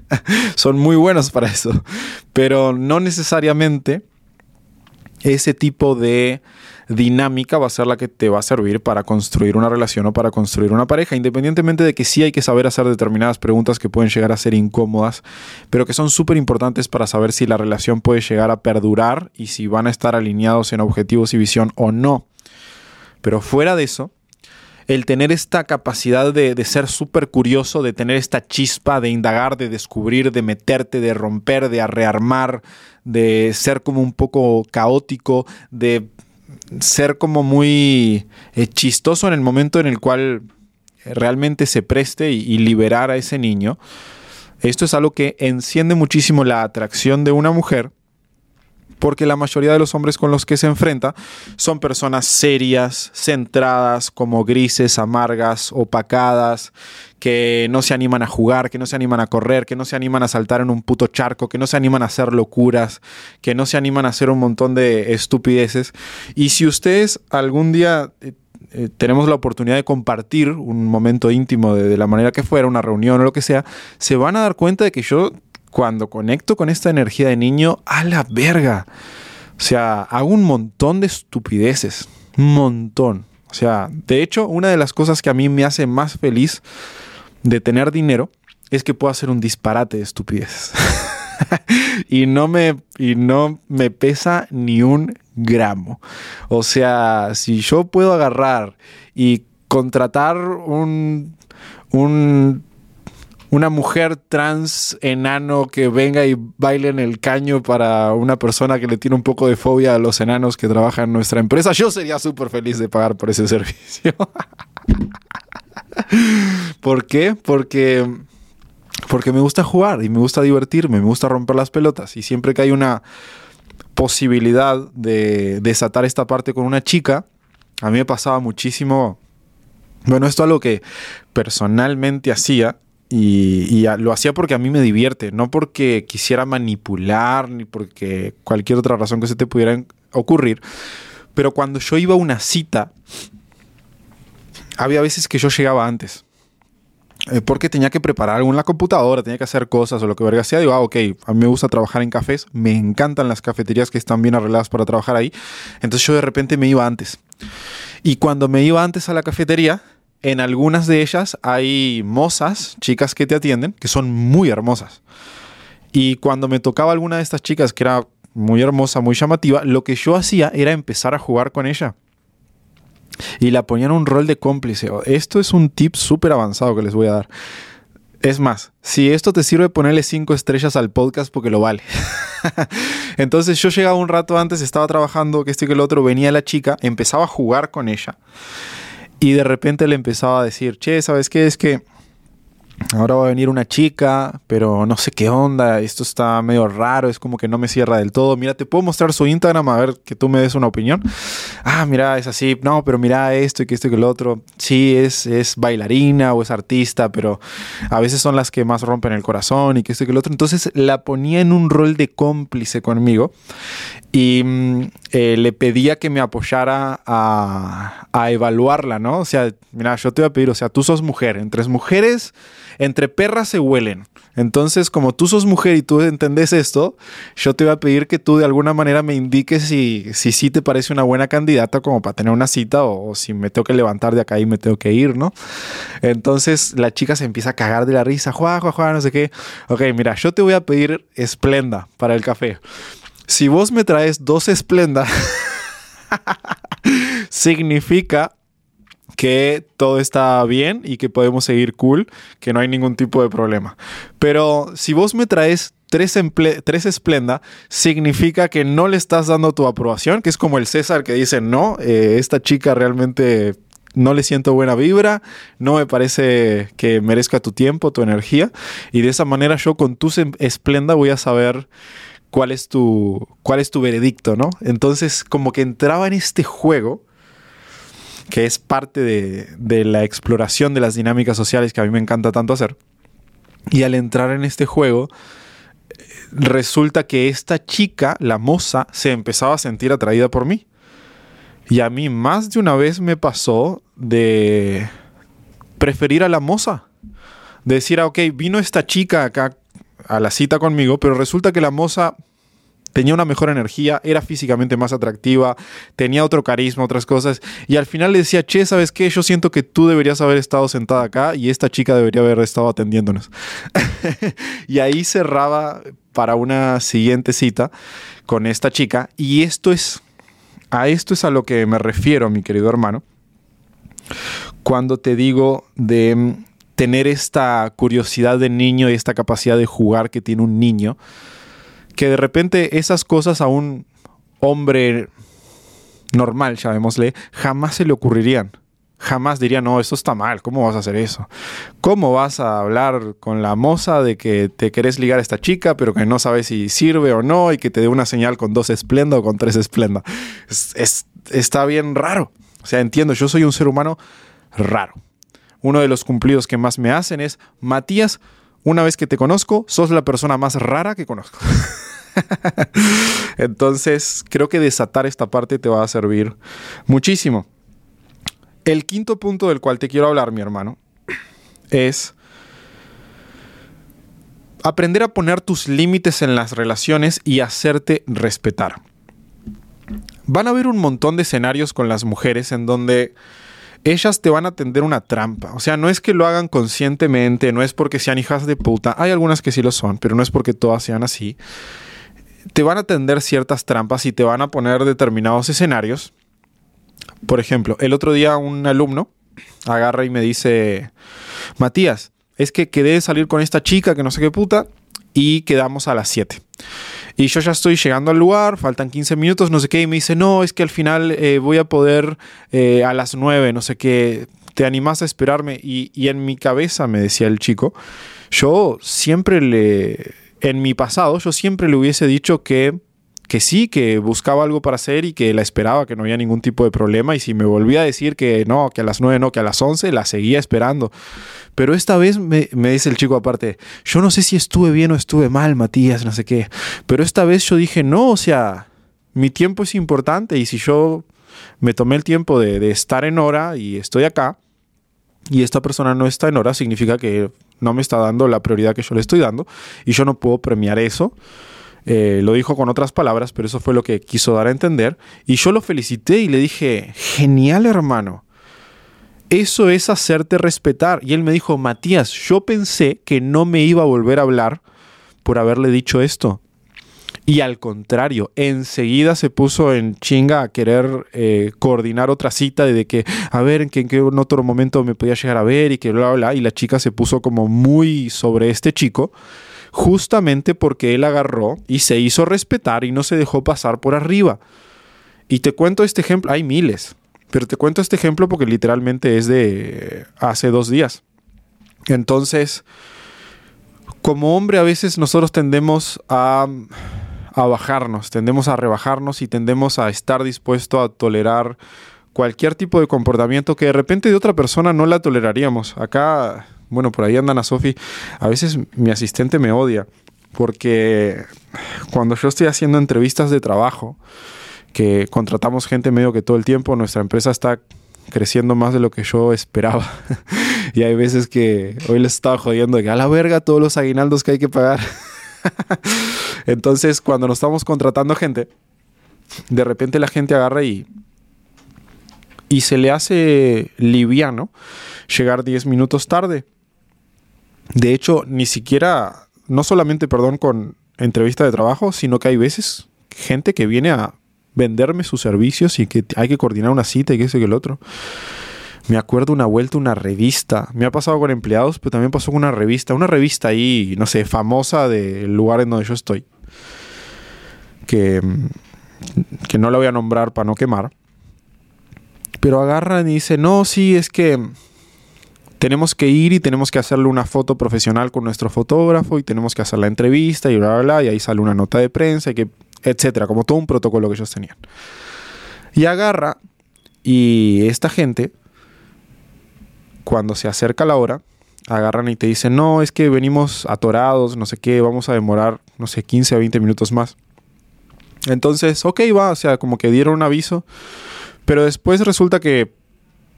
son muy buenos para eso. Pero no necesariamente ese tipo de dinámica va a ser la que te va a servir para construir una relación o para construir una pareja, independientemente de que sí hay que saber hacer determinadas preguntas que pueden llegar a ser incómodas, pero que son súper importantes para saber si la relación puede llegar a perdurar y si van a estar alineados en objetivos y visión o no. Pero fuera de eso, el tener esta capacidad de, de ser súper curioso, de tener esta chispa, de indagar, de descubrir, de meterte, de romper, de rearmar, de ser como un poco caótico, de ser como muy eh, chistoso en el momento en el cual realmente se preste y, y liberar a ese niño. Esto es algo que enciende muchísimo la atracción de una mujer porque la mayoría de los hombres con los que se enfrenta son personas serias, centradas, como grises, amargas, opacadas, que no se animan a jugar, que no se animan a correr, que no se animan a saltar en un puto charco, que no se animan a hacer locuras, que no se animan a hacer un montón de estupideces. Y si ustedes algún día eh, eh, tenemos la oportunidad de compartir un momento íntimo de, de, la manera que fuera, una reunión o lo que sea, se van a dar cuenta de que yo cuando conecto con esta energía de niño, a la verga. O sea, hago un montón de estupideces. Un montón. O sea, de hecho, una de las cosas que a mí me hace más feliz de tener dinero es que puedo hacer un disparate de estupideces. y, no me, y no me pesa ni un gramo. O sea, si yo puedo agarrar y contratar un, un una mujer trans enano que venga y baile en el caño para una persona que le tiene un poco de fobia a los enanos que trabajan en nuestra empresa, yo sería súper feliz de pagar por ese servicio. ¿Por qué? Porque, porque me gusta jugar y me gusta divertirme, me gusta romper las pelotas y siempre que hay una posibilidad de desatar esta parte con una chica, a mí me pasaba muchísimo... Bueno, esto es algo que personalmente hacía y, lo hacía porque a mí me divierte, no porque quisiera manipular ni porque cualquier otra razón que se te pudiera ocurrir. Pero cuando yo iba a una cita, había veces que yo llegaba antes. Eh, porque tenía que preparar algo en la computadora, tenía que hacer cosas o lo que verga sea. Digo, ah, ok, a mí me gusta trabajar en cafés, me encantan las cafeterías que están bien arregladas para trabajar ahí. Entonces yo de repente me iba antes. Y cuando me iba antes a la cafetería, en algunas de ellas hay mozas, chicas que te atienden, que son muy hermosas. Y cuando me tocaba alguna de estas chicas que era muy hermosa, muy llamativa, lo que yo hacía era empezar a jugar con ella. Y la ponía en un rol de cómplice. Esto es un tip súper avanzado que les voy a dar. Es más, si esto te sirve, ponerle cinco estrellas al podcast porque lo vale. Entonces yo llegaba un rato antes, estaba trabajando, que esto y que el otro, venía la chica, empezaba a jugar con ella y de repente le empezaba a decir, che, ¿sabes qué? Es que ahora va a venir una chica, pero no sé qué onda, esto está medio raro, es como que no me cierra del todo. Mira, te puedo mostrar su Instagram a ver que tú me des una opinión. Ah, mira, es así, no, pero mira esto y que esto y que lo otro. Sí, es, es bailarina o es artista, pero a veces son las que más rompen el corazón y que esto y que lo otro. Entonces la ponía en un rol de cómplice conmigo y mm, eh, le pedía que me apoyara a, a, evaluarla, ¿no? O sea, mira, yo te voy a pedir, o sea, tú sos mujer, entre mujeres, entre perras se huelen. Entonces, como tú sos mujer y tú entendés esto, yo te voy a pedir que tú de alguna manera me indiques si, si sí te parece una buena candidata como para tener una cita o, si me tengo que levantar de acá y me tengo que ir, ¿no? Entonces la chica se empieza a cagar de la risa, juá, juá, juá, no sé qué. Ok, mira, yo te voy a pedir esplenda para el café. Si vos me traes dos Esplenda, significa que todo está bien y que podemos seguir cool, que no hay ningún tipo de problema. Pero si vos me traes tres, tres Esplenda, significa que no le estás dando tu aprobación, que es como el César que dice, no, eh, esta chica realmente no le siento buena vibra, no me parece que merezca tu tiempo, tu energía, y de esa manera yo con tu Esplenda voy a saber cuál es tu, cuál es tu veredicto, ¿no? Entonces, como que entraba en este juego, que es parte de, de la exploración de las dinámicas sociales que a mí me encanta tanto hacer. Y al entrar en este juego, resulta que esta chica, la moza, se empezaba a sentir atraída por mí. Y a mí más de una vez me pasó de preferir a la moza. De decir, ah, ok, vino esta chica acá a la cita conmigo, pero resulta que la moza tenía una mejor energía, era físicamente más atractiva, tenía otro carisma, otras cosas. Y al final le decía, che, ¿sabes qué? Yo siento que tú deberías haber estado sentada acá y esta chica debería haber estado atendiéndonos. y ahí cerraba para una siguiente cita con esta chica. Y esto es, a esto es a lo que me refiero, mi querido hermano, cuando te digo de tener esta curiosidad de niño y esta capacidad de jugar que tiene un niño, que de repente esas cosas a un hombre normal, llamémosle, jamás se le ocurrirían. Jamás diría, no, eso está mal, ¿cómo vas a hacer eso? ¿Cómo vas a hablar con la moza de que te querés ligar a esta chica, pero que no sabes si sirve o no, y que te dé una señal con dos esplenda o con tres esplenda? está bien raro. O sea, entiendo, yo soy un ser humano raro uno de los cumplidos que más me hacen es, Matías, una vez que te conozco, sos la persona más rara que conozco. Entonces, creo que desatar esta parte te va a servir muchísimo. El quinto punto del cual te quiero hablar, mi hermano, es aprender a poner tus límites en las relaciones y hacerte respetar. Van a haber un montón de escenarios con las mujeres en donde ellas te van a tender una trampa. O sea, no es que lo hagan conscientemente, no es porque sean hijas de puta. Hay algunas que sí lo son, pero no es porque todas sean así. Te van a tender ciertas trampas y te van a poner determinados escenarios. Por ejemplo, el otro día un alumno agarra y me dice, Matías, es que quedé de salir con esta chica que no sé qué puta y quedamos a las 7. Y yo ya estoy llegando al lugar, faltan 15 minutos, no sé qué, y me dice, no, es que al final eh, voy a poder eh, a las 9, no sé qué, te animas a esperarme. Y, y en mi cabeza, me decía el chico, yo siempre le, en mi pasado, yo siempre le hubiese dicho que que sí, que buscaba algo para hacer y que la esperaba, que no había ningún tipo de problema. Y si me volvía a decir que no, que a las 9 no, que a las 11, la seguía esperando. Pero esta vez me, dice el chico aparte, yo no sé si estuve bien o estuve mal, Matías, no sé qué. Pero esta vez yo dije, no, o sea, mi tiempo es importante y si yo me tomé el tiempo de, de estar en hora y estoy acá, y esta persona no está en hora, significa que no me está dando la prioridad que yo le estoy dando y yo no puedo premiar eso eh, lo dijo con otras palabras, pero eso fue lo que quiso dar a entender. Y yo lo felicité y le dije, genial hermano. Eso es hacerte respetar. Y él me dijo, Matías, yo pensé que no me iba a volver a hablar por haberle dicho esto. Y al contrario, enseguida se puso en chinga a querer eh, coordinar otra cita de que, a ver, en qué, en qué otro momento me podía llegar a ver y que bla, bla, bla. Y la chica se puso como muy sobre este chico, justamente porque él agarró y se hizo respetar y no se dejó pasar por arriba. Y te cuento este ejemplo, hay miles, pero te cuento este ejemplo porque literalmente es de hace dos días. Entonces, como hombre a veces nosotros tendemos a, a bajarnos, tendemos a rebajarnos y tendemos a estar dispuesto a tolerar cualquier tipo de comportamiento que de repente de otra persona no la toleraríamos. Acá, bueno, por ahí andan a Sofi. A veces mi asistente me odia porque cuando yo estoy haciendo entrevistas de trabajo, que contratamos gente medio que todo el tiempo, nuestra empresa está creciendo más de lo que yo esperaba. y hay veces que hoy les estaba jodiendo de que a la verga todos los aguinaldos que hay que pagar. Entonces, cuando nos estamos contratando gente, de repente la gente agarra y y se le hace liviano llegar 10 minutos tarde. De hecho, ni siquiera, no solamente, perdón, con entrevista de trabajo, sino que hay veces gente que viene a venderme sus servicios y que hay que coordinar una cita y que ese que el otro. Me acuerdo una vuelta, una revista. Me ha pasado con empleados, pero también pasó con una revista. Una revista ahí, no sé, famosa del lugar en donde yo estoy. Que, que no la voy a nombrar para no quemar. Pero agarran y dicen, no, sí, es que tenemos que ir y tenemos que hacerle una foto profesional con nuestro fotógrafo y tenemos que hacer la entrevista y bla, bla, bla. Y ahí sale una nota de prensa y que etcétera, como todo un protocolo que ellos tenían. Y agarra y esta gente, cuando se acerca la hora, agarran y te dicen, no, es que venimos atorados, no sé qué, vamos a demorar, no sé, 15 a 20 minutos más. Entonces, ok, va, o sea, como que dieron un aviso, pero después resulta que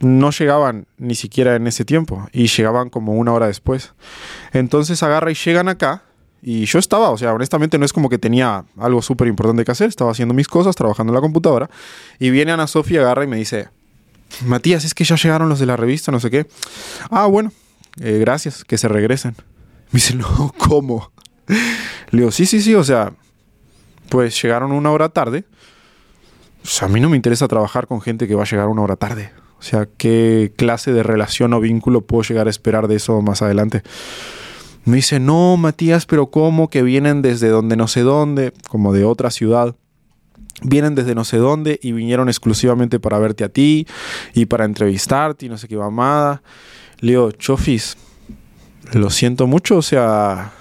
no llegaban ni siquiera en ese tiempo y llegaban como una hora después. Entonces agarra y llegan acá y yo estaba, o sea, honestamente no es como que tenía algo súper importante que hacer, estaba haciendo mis cosas, trabajando en la computadora. Y viene Ana Sofía, agarra y me dice, Matías, es que ya llegaron los de la revista, no sé qué. Ah, bueno, eh, gracias, que se regresen. Me dice, no, ¿cómo? Le digo, sí, sí, sí, o sea, pues llegaron una hora tarde. O sea, a mí no me interesa trabajar con gente que va a llegar una hora tarde. O sea, ¿qué clase de relación o vínculo puedo llegar a esperar de eso más adelante? Me dice, no, Matías, pero ¿cómo? Que vienen desde donde no sé dónde, como de otra ciudad. Vienen desde no sé dónde y vinieron exclusivamente para verte a ti y para entrevistarte y no sé qué mamada. Le digo, Chofis, lo siento mucho, o sea,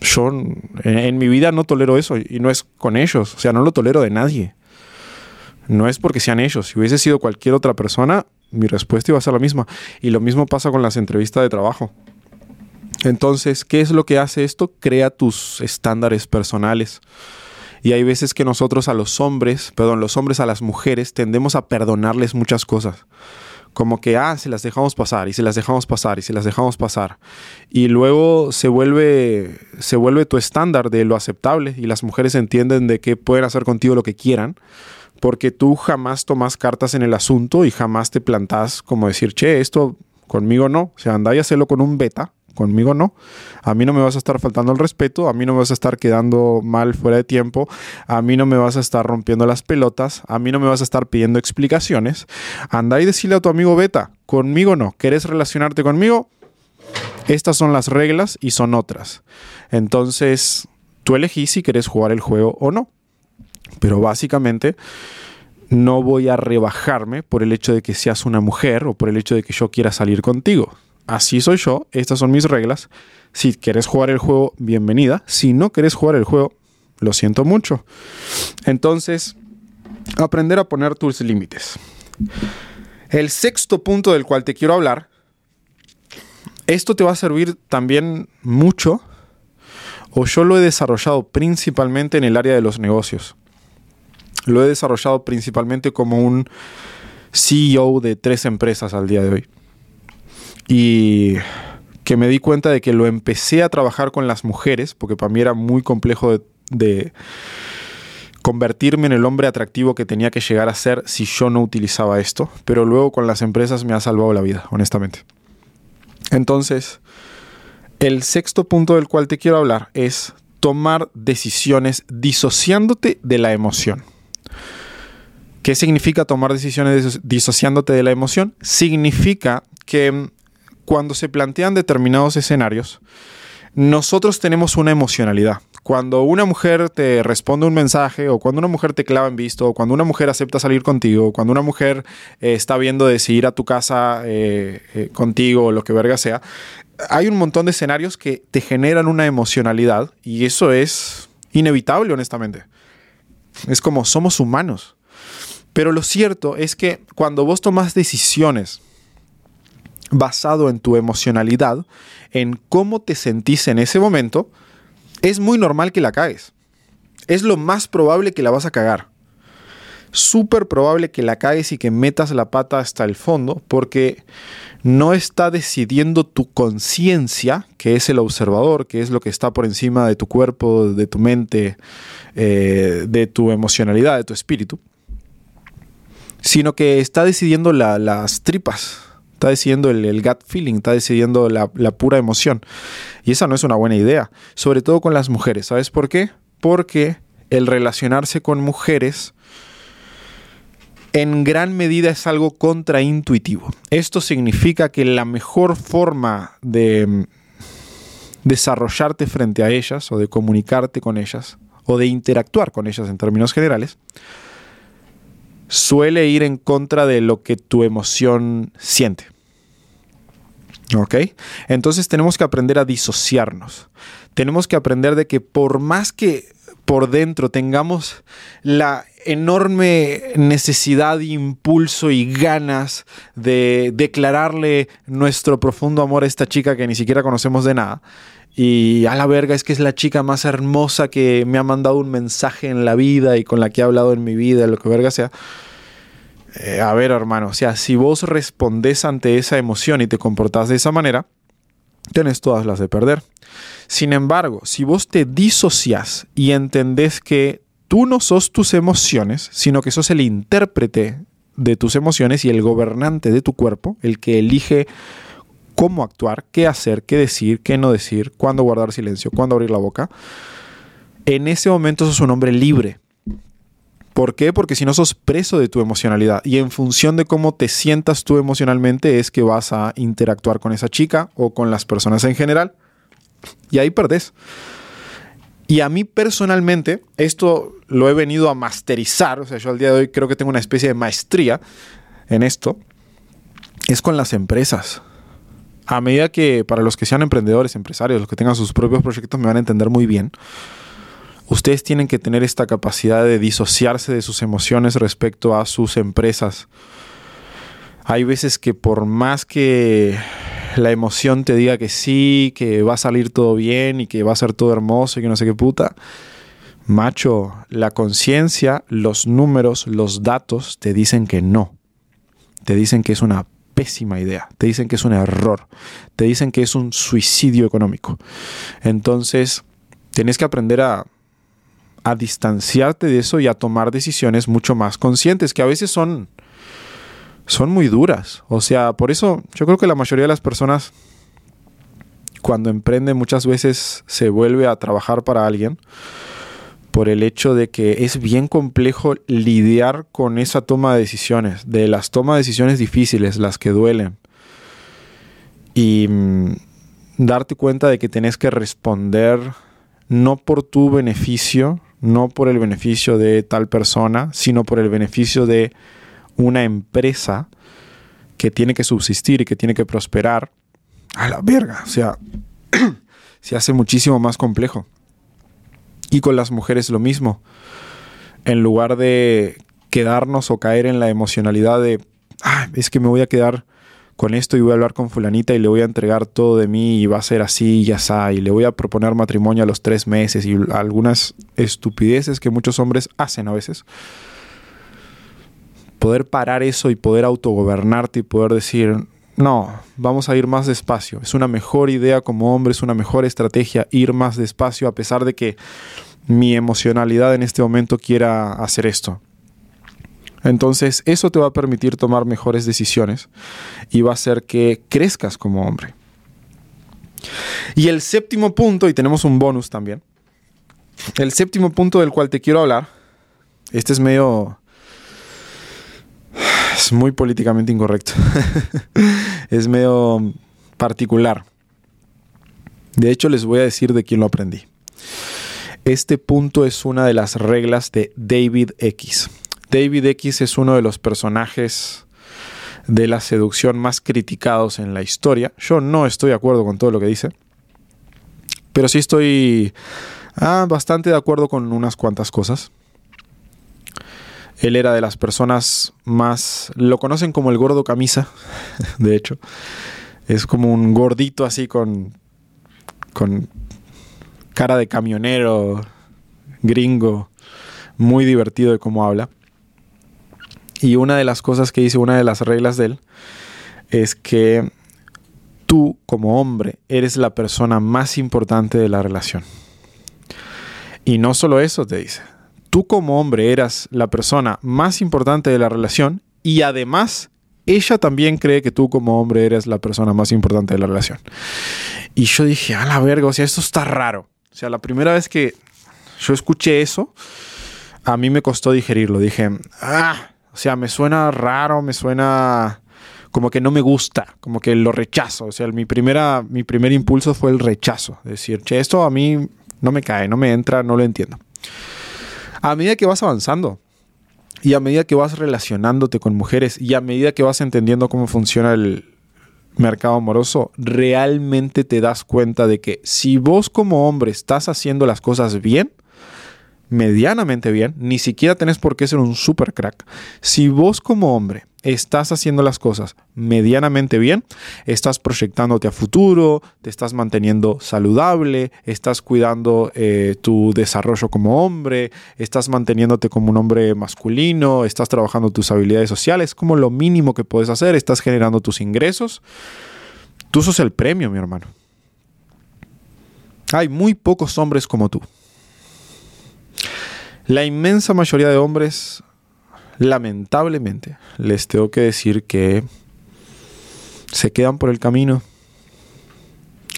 yo en, en, mi vida no tolero eso y no es con ellos, o sea, no lo tolero de nadie. No es porque sean ellos, si hubiese sido cualquier otra persona, mi respuesta iba a ser la misma. Y lo mismo pasa con las entrevistas de trabajo. Entonces, ¿qué es lo que hace esto? Crea tus estándares personales. Y hay veces que nosotros a los hombres, perdón, los hombres a las mujeres tendemos a perdonarles muchas cosas. Como que, ah, se las dejamos pasar y se las dejamos pasar y se las dejamos pasar. Y luego se vuelve, se vuelve tu estándar de lo aceptable y las mujeres entienden de que pueden hacer contigo lo que quieran porque tú jamás tomas cartas en el asunto y jamás te plantas como decir, che, esto conmigo no. O sea, anda y hacelo con un beta conmigo no. A mí no me vas a estar faltando el respeto, a mí no me vas a estar quedando mal fuera de tiempo, a mí no me vas a estar rompiendo las pelotas, a mí no me vas a estar pidiendo explicaciones. Anda y decirle a tu amigo Beta, conmigo no. ¿Quieres relacionarte conmigo? Estas son las reglas y son otras. Entonces, tú elegís si quieres jugar el juego o no. Pero básicamente no voy a rebajarme por el hecho de que seas una mujer o por el hecho de que yo quiera salir contigo así soy yo, estas son mis reglas. Si quieres jugar el juego, bienvenida. Si no quieres jugar el juego, lo siento mucho. Entonces, aprender a poner tus límites. El sexto punto del cual te quiero hablar, esto te va a servir también mucho, o yo lo he desarrollado principalmente en el área de los negocios. Lo he desarrollado principalmente como un CEO de tres empresas al día de hoy y que me di cuenta de que lo empecé a trabajar con las mujeres, porque para mí era muy complejo de, convertirme en el hombre atractivo que tenía que llegar a ser si yo no utilizaba esto, pero luego con las empresas me ha salvado la vida, honestamente. Entonces, el sexto punto del cual te quiero hablar es tomar decisiones disociándote de la emoción. ¿Qué significa tomar decisiones disociándote de la emoción? Significa que mm, cuando se plantean determinados escenarios, nosotros tenemos una emocionalidad. Cuando una mujer te responde un mensaje, o cuando una mujer te clava en visto, o cuando una mujer acepta salir contigo, o cuando una mujer eh, está viendo de si ir a tu casa eh, eh, contigo, o lo que verga sea, hay un montón de escenarios que te generan una emocionalidad y eso es inevitable, honestamente. Es como somos humanos. Pero lo cierto es que cuando vos tomas decisiones basado en tu emocionalidad, en cómo te sentís en ese momento, es muy normal que la cagues. Es lo más probable que la vas a cagar. Súper probable que la cagues y que metas la pata hasta el fondo porque no está decidiendo tu conciencia, que es el observador, que es lo que está por encima de tu cuerpo, de tu mente, eh, de tu emocionalidad, de tu espíritu, sino que está decidiendo las tripas, está decidiendo el, gut feeling, está decidiendo la, pura emoción. Y esa no es una buena idea, sobre todo con las mujeres. ¿Sabes por qué? Porque el relacionarse con mujeres en gran medida es algo contraintuitivo. Esto significa que la mejor forma de mm, desarrollarte frente a ellas o de comunicarte con ellas o de interactuar con ellas en términos generales suele ir en contra de lo que tu emoción siente. ¿Ok? Entonces tenemos que aprender a disociarnos. Tenemos que aprender de que por más que por dentro tengamos la enorme necesidad, impulso y ganas de declararle nuestro profundo amor a esta chica que ni siquiera conocemos de nada. Y a la verga es que es la chica más hermosa que me ha mandado un mensaje en la vida y con la que he hablado en mi vida, lo que verga sea. Eh, a ver, hermano, o sea, si vos respondés ante esa emoción y te comportás de esa manera, tenés todas las de perder. Sin embargo, si vos te disocias y entendés que tú no sos tus emociones, sino que sos el intérprete de tus emociones y el gobernante de tu cuerpo, el que elige cómo actuar, qué hacer, qué decir, qué no decir, cuándo guardar silencio, cuándo abrir la boca, en ese momento sos un hombre libre. ¿Por qué? Porque si no sos preso de tu emocionalidad y en función de cómo te sientas tú emocionalmente es que vas a interactuar con esa chica o con las personas en general y ahí perdés. Y a mí personalmente, esto lo he venido a masterizar, o sea, yo al día de hoy creo que tengo una especie de maestría en esto, es con las empresas. A medida que para los que sean emprendedores, empresarios, los que tengan sus propios proyectos me van a entender muy bien, ustedes tienen que tener esta capacidad de disociarse de sus emociones respecto a sus empresas. Hay veces que por más que la emoción te diga que sí, que va a salir todo bien y que va a ser todo hermoso y que no sé qué puta. Macho, la conciencia, los números, los datos te dicen que no. Te dicen que es una pésima idea. Te dicen que es un error. Te dicen que es un suicidio económico. Entonces, tienes que aprender a, a distanciarte de eso y a tomar decisiones mucho más conscientes, que a veces son son muy duras. O sea, por eso yo creo que la mayoría de las personas cuando emprende muchas veces se vuelve a trabajar para alguien por el hecho de que es bien complejo lidiar con esa toma de decisiones, de las tomas de decisiones difíciles, las que duelen. Y mm, darte cuenta de que tenés que responder no por tu beneficio, no por el beneficio de tal persona, sino por el beneficio de una empresa que tiene que subsistir y que tiene que prosperar, a la verga, o sea, se hace muchísimo más complejo. Y con las mujeres lo mismo. En lugar de quedarnos o caer en la emocionalidad de, ah, es que me voy a quedar con esto y voy a hablar con fulanita y le voy a entregar todo de mí y va a ser así y está, y le voy a proponer matrimonio a los tres meses y algunas estupideces que muchos hombres hacen a veces poder parar eso y poder autogobernarte y poder decir, no, vamos a ir más despacio. Es una mejor idea como hombre, es una mejor estrategia ir más despacio a pesar de que mi emocionalidad en este momento quiera hacer esto. Entonces eso te va a permitir tomar mejores decisiones y va a hacer que crezcas como hombre. Y el séptimo punto, y tenemos un bonus también, El séptimo punto del cual te quiero hablar, este es medio... Es muy políticamente incorrecto. es medio particular. De hecho, les voy a decir de quién lo aprendí. Este punto es una de las reglas de David X. David X es uno de los personajes de la seducción más criticados en la historia. Yo no estoy de acuerdo con todo lo que dice, pero sí estoy ah, bastante de acuerdo con unas cuantas cosas. Él era de las personas más... Lo conocen como el gordo camisa, de hecho. Es como un gordito así con... con cara de camionero, gringo, muy divertido de cómo habla. Y una de las cosas que dice, una de las reglas de él, es que tú como hombre eres la persona más importante de la relación. Y no solo eso te dice, tú como hombre eras la persona más importante de la relación y además ella también cree que tú como hombre eres la persona más importante de la relación. Y yo dije, a la verga, o sea, esto está raro. O sea, la primera vez que yo escuché eso, a mí me costó digerirlo. Dije, ah, o sea, me suena raro, me suena como que no me gusta, como que lo rechazo. O sea, mi, primera, mi primer impulso fue el rechazo. Decir, che, esto a mí no me cae, no me entra, no lo entiendo. A medida que vas avanzando y a medida que vas relacionándote con mujeres y a medida que vas entendiendo cómo funciona el mercado amoroso, realmente te das cuenta de que si vos como hombre estás haciendo las cosas bien, medianamente bien, ni siquiera tenés por qué ser un super crack. Si vos como hombre estás haciendo las cosas medianamente bien, estás proyectándote a futuro, te estás manteniendo saludable, estás cuidando eh, tu desarrollo como hombre, estás manteniéndote como un hombre masculino, estás trabajando tus habilidades sociales, como lo mínimo que puedes hacer, estás generando tus ingresos. Tú sos el premio, mi hermano. Hay muy pocos hombres como tú. La inmensa mayoría de hombres, lamentablemente, les tengo que decir que se quedan por el camino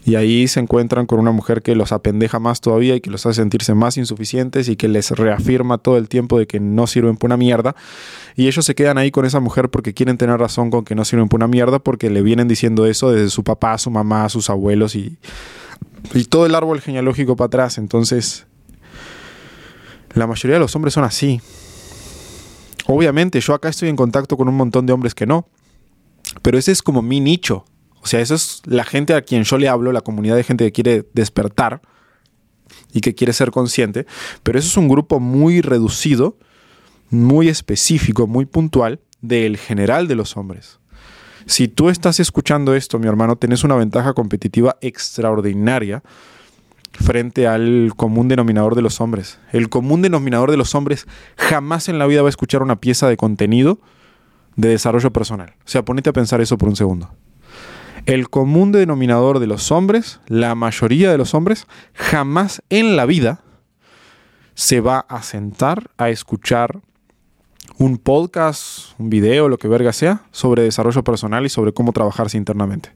y ahí se encuentran con una mujer que los apendeja más todavía y que los hace sentirse más insuficientes y que les reafirma todo el tiempo de que no sirven por una mierda. Y ellos se quedan ahí con esa mujer porque quieren tener razón con que no sirven por una mierda porque le vienen diciendo eso desde su papá, su mamá, sus abuelos y, y todo el árbol genealógico para atrás. Entonces la mayoría de los hombres son así. Obviamente, yo acá estoy en contacto con un montón de hombres que no. Pero ese es como mi nicho. O sea, esa es la gente a quien yo le hablo, la comunidad de gente que quiere despertar y que quiere ser consciente. Pero eso es un grupo muy reducido, muy específico, muy puntual del general de los hombres. Si tú estás escuchando esto, mi hermano, tenés una ventaja competitiva extraordinaria frente al común denominador de los hombres. El común denominador de los hombres jamás en la vida va a escuchar una pieza de contenido de desarrollo personal. O sea, ponete a pensar eso por un segundo. El común denominador de los hombres, la mayoría de los hombres, jamás en la vida se va a sentar a escuchar un podcast, un video, lo que verga sea, sobre desarrollo personal y sobre cómo trabajarse internamente.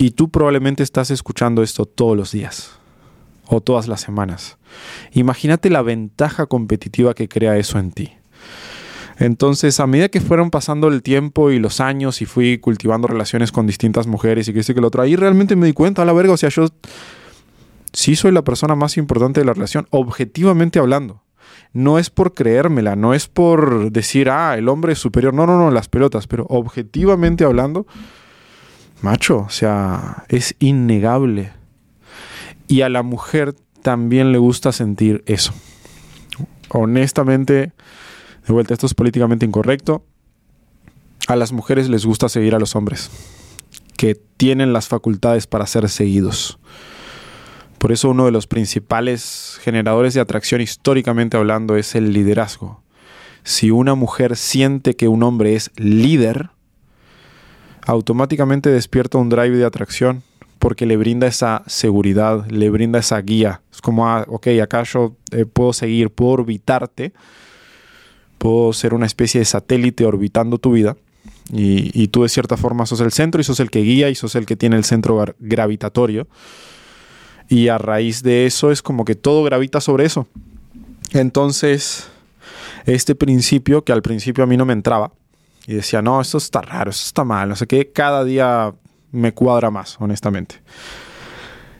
Y tú probablemente estás escuchando esto todos los días o todas las semanas. Imagínate la ventaja competitiva que crea eso en ti. Entonces, a medida que fueron pasando el tiempo y los años y fui cultivando relaciones con distintas mujeres y que sé que lo otro, ahí realmente me di cuenta, a la verga, o sea, yo sí soy la persona más importante de la relación, objetivamente hablando. No es por creérmela, no es por decir, ah, el hombre es superior, no, no, no, las pelotas, pero objetivamente hablando, Macho, o sea, es innegable. Y a la mujer también le gusta sentir eso. Honestamente, de vuelta, esto es políticamente incorrecto. A las mujeres les gusta seguir a los hombres, que tienen las facultades para ser seguidos. Por eso uno de los principales generadores de atracción históricamente hablando es el liderazgo. Si una mujer siente que un hombre es líder, automáticamente despierta un drive de atracción porque le brinda esa seguridad, le brinda esa guía. Es como, ah, ok, acá yo eh, puedo seguir, puedo orbitarte, puedo ser una especie de satélite orbitando tu vida. Y, y, tú de cierta forma sos el centro y sos el que guía y sos el que tiene el centro gravitatorio. Y a raíz de eso es como que todo gravita sobre eso. Entonces, este principio, que al principio a mí no me entraba, y decía, no, esto está raro, esto está mal, no sé qué, cada día me cuadra más, honestamente.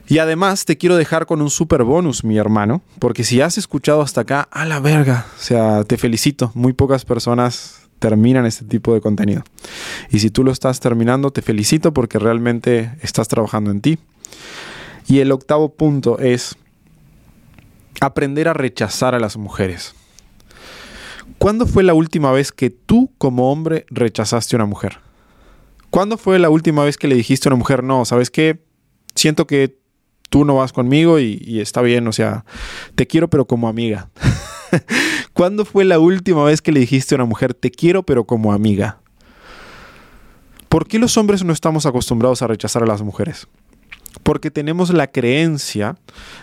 Y además te quiero dejar con un super bonus, mi hermano, porque si has escuchado hasta acá, a la verga, o sea, te felicito, muy pocas personas terminan este tipo de contenido. Y si tú lo estás terminando, te felicito porque realmente estás trabajando en ti. Y el octavo punto es aprender a rechazar a las mujeres. ¿Cuándo fue la última vez que tú como hombre rechazaste a una mujer? ¿Cuándo fue la última vez que le dijiste a una mujer, no, sabes qué? Siento que tú no vas conmigo y, está bien, o sea, te quiero pero como amiga. ¿Cuándo fue la última vez que le dijiste a una mujer, te quiero pero como amiga? ¿Por qué los hombres no estamos acostumbrados a rechazar a las mujeres? Porque tenemos la creencia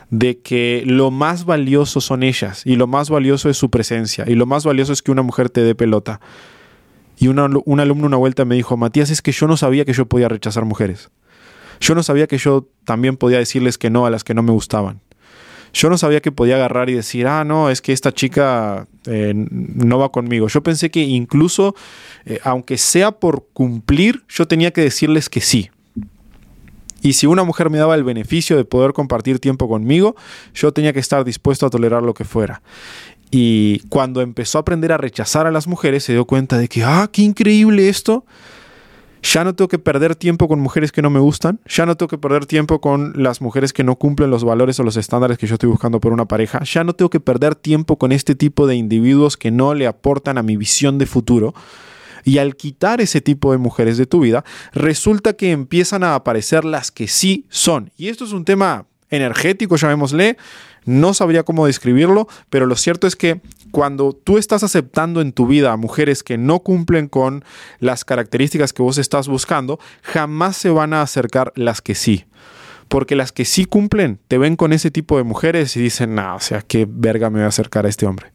de que lo más valioso son ellas y lo más valioso es su presencia y lo más valioso es que una mujer te dé pelota. Y un alumno una vuelta me dijo, Matías, es que yo no sabía que yo podía rechazar mujeres. Yo no sabía que yo también podía decirles que no a las que no me gustaban. Yo no sabía que podía agarrar y decir, ah, no, es que esta chica eh, no va conmigo. Yo pensé que incluso, eh, aunque sea por cumplir, yo tenía que decirles que sí. Y si una mujer me daba el beneficio de poder compartir tiempo conmigo, yo tenía que estar dispuesto a tolerar lo que fuera. Y cuando empezó a aprender a rechazar a las mujeres, se dio cuenta de que, ah, qué increíble esto. Ya no tengo que perder tiempo con mujeres que no me gustan, ya no tengo que perder tiempo con las mujeres que no cumplen los valores o los estándares que yo estoy buscando por una pareja, ya no tengo que perder tiempo con este tipo de individuos que no le aportan a mi visión de futuro. Y al quitar ese tipo de mujeres de tu vida, resulta que empiezan a aparecer las que sí son. Y esto es un tema energético, llamémosle, no sabría cómo describirlo, pero lo cierto es que cuando tú estás aceptando en tu vida a mujeres que no cumplen con las características que vos estás buscando, jamás se van a acercar las que sí. Porque las que sí cumplen te ven con ese tipo de mujeres y dicen, no, o sea, qué verga me voy a acercar a este hombre.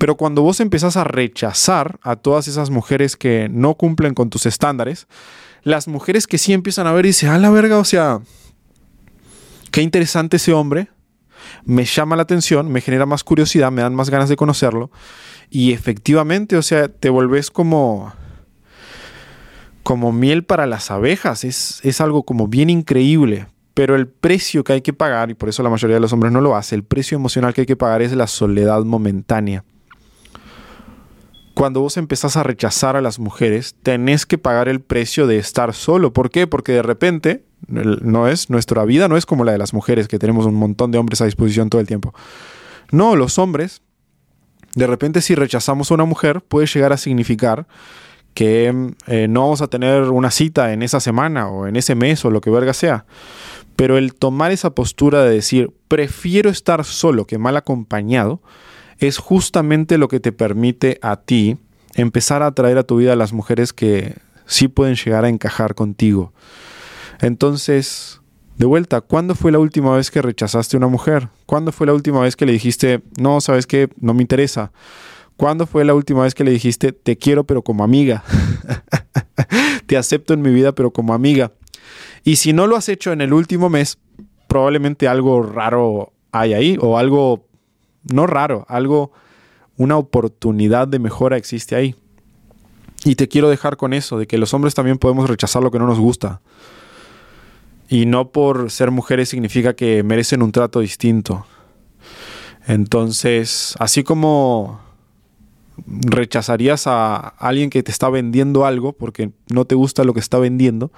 Pero cuando vos empezás a rechazar a todas esas mujeres que no cumplen con tus estándares, las mujeres que sí empiezan a ver y dicen, a la verga, o sea, qué interesante ese hombre, me llama la atención, me genera más curiosidad, me dan más ganas de conocerlo. Y efectivamente, o sea, te volvés como como miel para las abejas. Es, es algo como bien increíble. Pero el precio que hay que pagar, y por eso la mayoría de los hombres no lo hace, el precio emocional que hay que pagar es la soledad momentánea. Cuando vos empezás a rechazar a las mujeres, tenés que pagar el precio de estar solo. ¿Por qué? Porque de repente no es, nuestra vida no es como la de las mujeres, que tenemos un montón de hombres a disposición todo el tiempo. No, los hombres, de repente si rechazamos a una mujer, puede llegar a significar que eh, no vamos a tener una cita en esa semana o en ese mes o lo que verga sea. Pero el tomar esa postura de decir, prefiero estar solo que mal acompañado, es justamente lo que te permite a ti empezar a atraer a tu vida a las mujeres que sí pueden llegar a encajar contigo. Entonces, de vuelta, ¿cuándo fue la última vez que rechazaste a una mujer? ¿Cuándo fue la última vez que le dijiste, no, sabes qué, no me interesa? ¿Cuándo fue la última vez que le dijiste, te quiero pero como amiga? te acepto en mi vida pero como amiga. Y si no lo has hecho en el último mes, probablemente algo raro hay ahí o algo, no raro, algo, una oportunidad de mejora existe ahí. Y te quiero dejar con eso, de que los hombres también podemos rechazar lo que no nos gusta. Y no por ser mujeres significa que merecen un trato distinto. Entonces, así como rechazarías a alguien que te está vendiendo algo porque no te gusta lo que está vendiendo,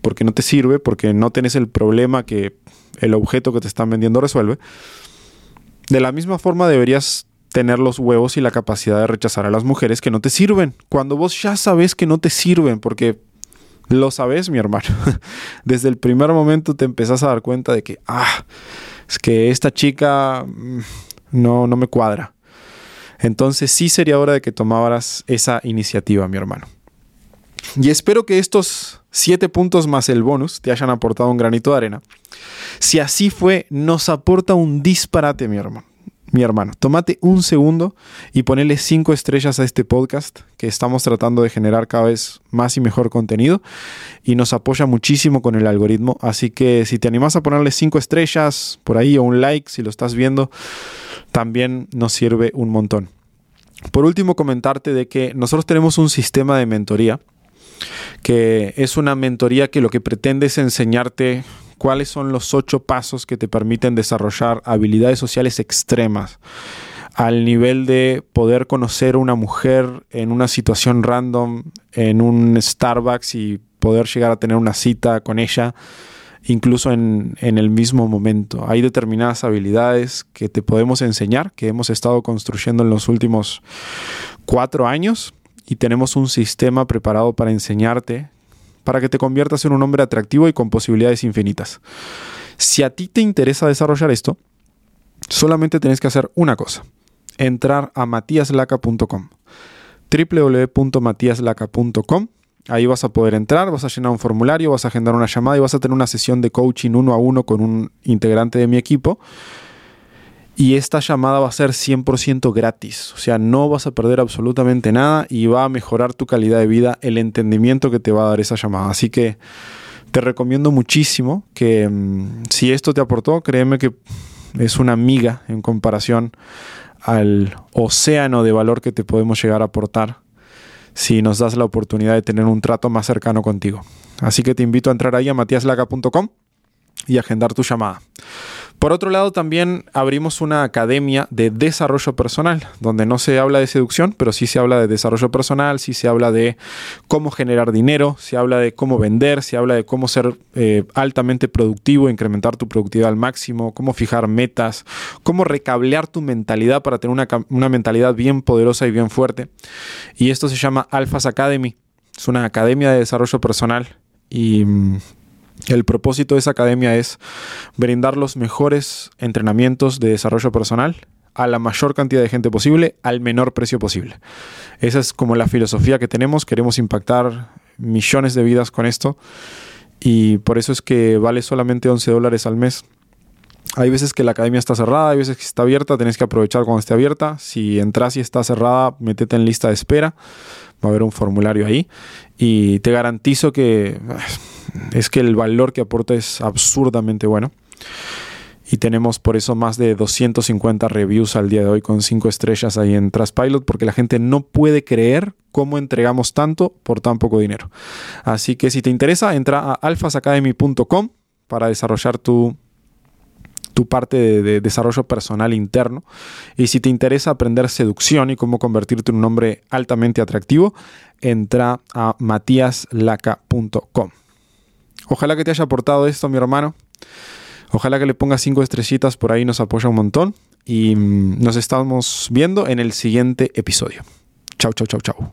porque no te sirve, porque no tienes el problema que el objeto que te están vendiendo resuelve, de la misma forma deberías tener los huevos y la capacidad de rechazar a las mujeres que no te sirven, cuando vos ya sabes que no te sirven, porque lo sabes, mi hermano. Desde el primer momento te empezás a dar cuenta de que, ah, es que esta chica mm, no, no me cuadra. Entonces sí sería hora de que tomaras esa iniciativa, mi hermano. Y espero que estos siete puntos más el bonus te hayan aportado un granito de arena. Si así fue, nos aporta un disparate, mi hermano. mi hermano, tómate un segundo y ponele cinco estrellas a este podcast que estamos tratando de generar cada vez más y mejor contenido y nos apoya muchísimo con el algoritmo. Así que si te animas a ponerle cinco estrellas por ahí o un like si lo estás viendo, también nos sirve un montón. Por último, comentarte de que nosotros tenemos un sistema de mentoría que es una mentoría que lo que pretende es enseñarte cuáles son los ocho pasos que te permiten desarrollar habilidades sociales extremas al nivel de poder conocer a una mujer en una situación random, en un Starbucks y poder llegar a tener una cita con ella, incluso en, en, el mismo momento. Hay determinadas habilidades que te podemos enseñar, que hemos estado construyendo en los últimos cuatro años y tenemos un sistema preparado para enseñarte para que te conviertas en un hombre atractivo y con posibilidades infinitas. Si a ti te interesa desarrollar esto, solamente tienes que hacer una cosa, entrar a matiaslaca.com www.matiaslaca.com Ahí vas a poder entrar, vas a llenar un formulario, vas a agendar una llamada y vas a tener una sesión de coaching uno a uno con un integrante de mi equipo y esta llamada va a ser 100% gratis, o sea, no vas a perder absolutamente nada y va a mejorar tu calidad de vida, el entendimiento que te va a dar esa llamada. Así que te recomiendo muchísimo que mm, si esto te aportó, créeme que es una amiga en comparación al océano de valor que te podemos llegar a aportar si nos das la oportunidad de tener un trato más cercano contigo. Así que te invito a entrar ahí a matiaslaga.com y agendar tu llamada. Por otro lado, también abrimos una academia de desarrollo personal, donde no se habla de seducción, pero sí se habla de desarrollo personal, sí se habla de cómo generar dinero, se habla de cómo vender, se habla de cómo ser eh, altamente productivo, incrementar tu productividad al máximo, cómo fijar metas, cómo recablear tu mentalidad para tener una, una mentalidad bien poderosa y bien fuerte. Y esto se llama Alphas Academy. Es una academia de desarrollo personal y mm, el propósito de esa academia es brindar los mejores entrenamientos de desarrollo personal a la mayor cantidad de gente posible al menor precio posible. Esa es como la filosofía que tenemos. Queremos impactar millones de vidas con esto y por eso es que vale solamente 11 dólares al mes. Hay veces que la academia está cerrada, hay veces que está abierta, tenés que aprovechar cuando esté abierta. Si entras y está cerrada, métete en lista de espera. Va a haber un formulario ahí y te garantizo que es que el valor que aporta es absurdamente bueno. Y tenemos por eso más de 250 reviews al día de hoy con 5 estrellas ahí en Trustpilot porque la gente no puede creer cómo entregamos tanto por tan poco dinero. Así que si te interesa, entra a alphasacademy.com para desarrollar tu, tu parte de, de, desarrollo personal interno. Y si te interesa aprender seducción y cómo convertirte en un hombre altamente atractivo, entra a matiaslaca.com. Ojalá que te haya aportado esto, mi hermano. Ojalá que le pongas cinco estrellitas por ahí, nos apoya un montón. Y mm, nos estamos viendo en el siguiente episodio. Chau, chau, chau, chau.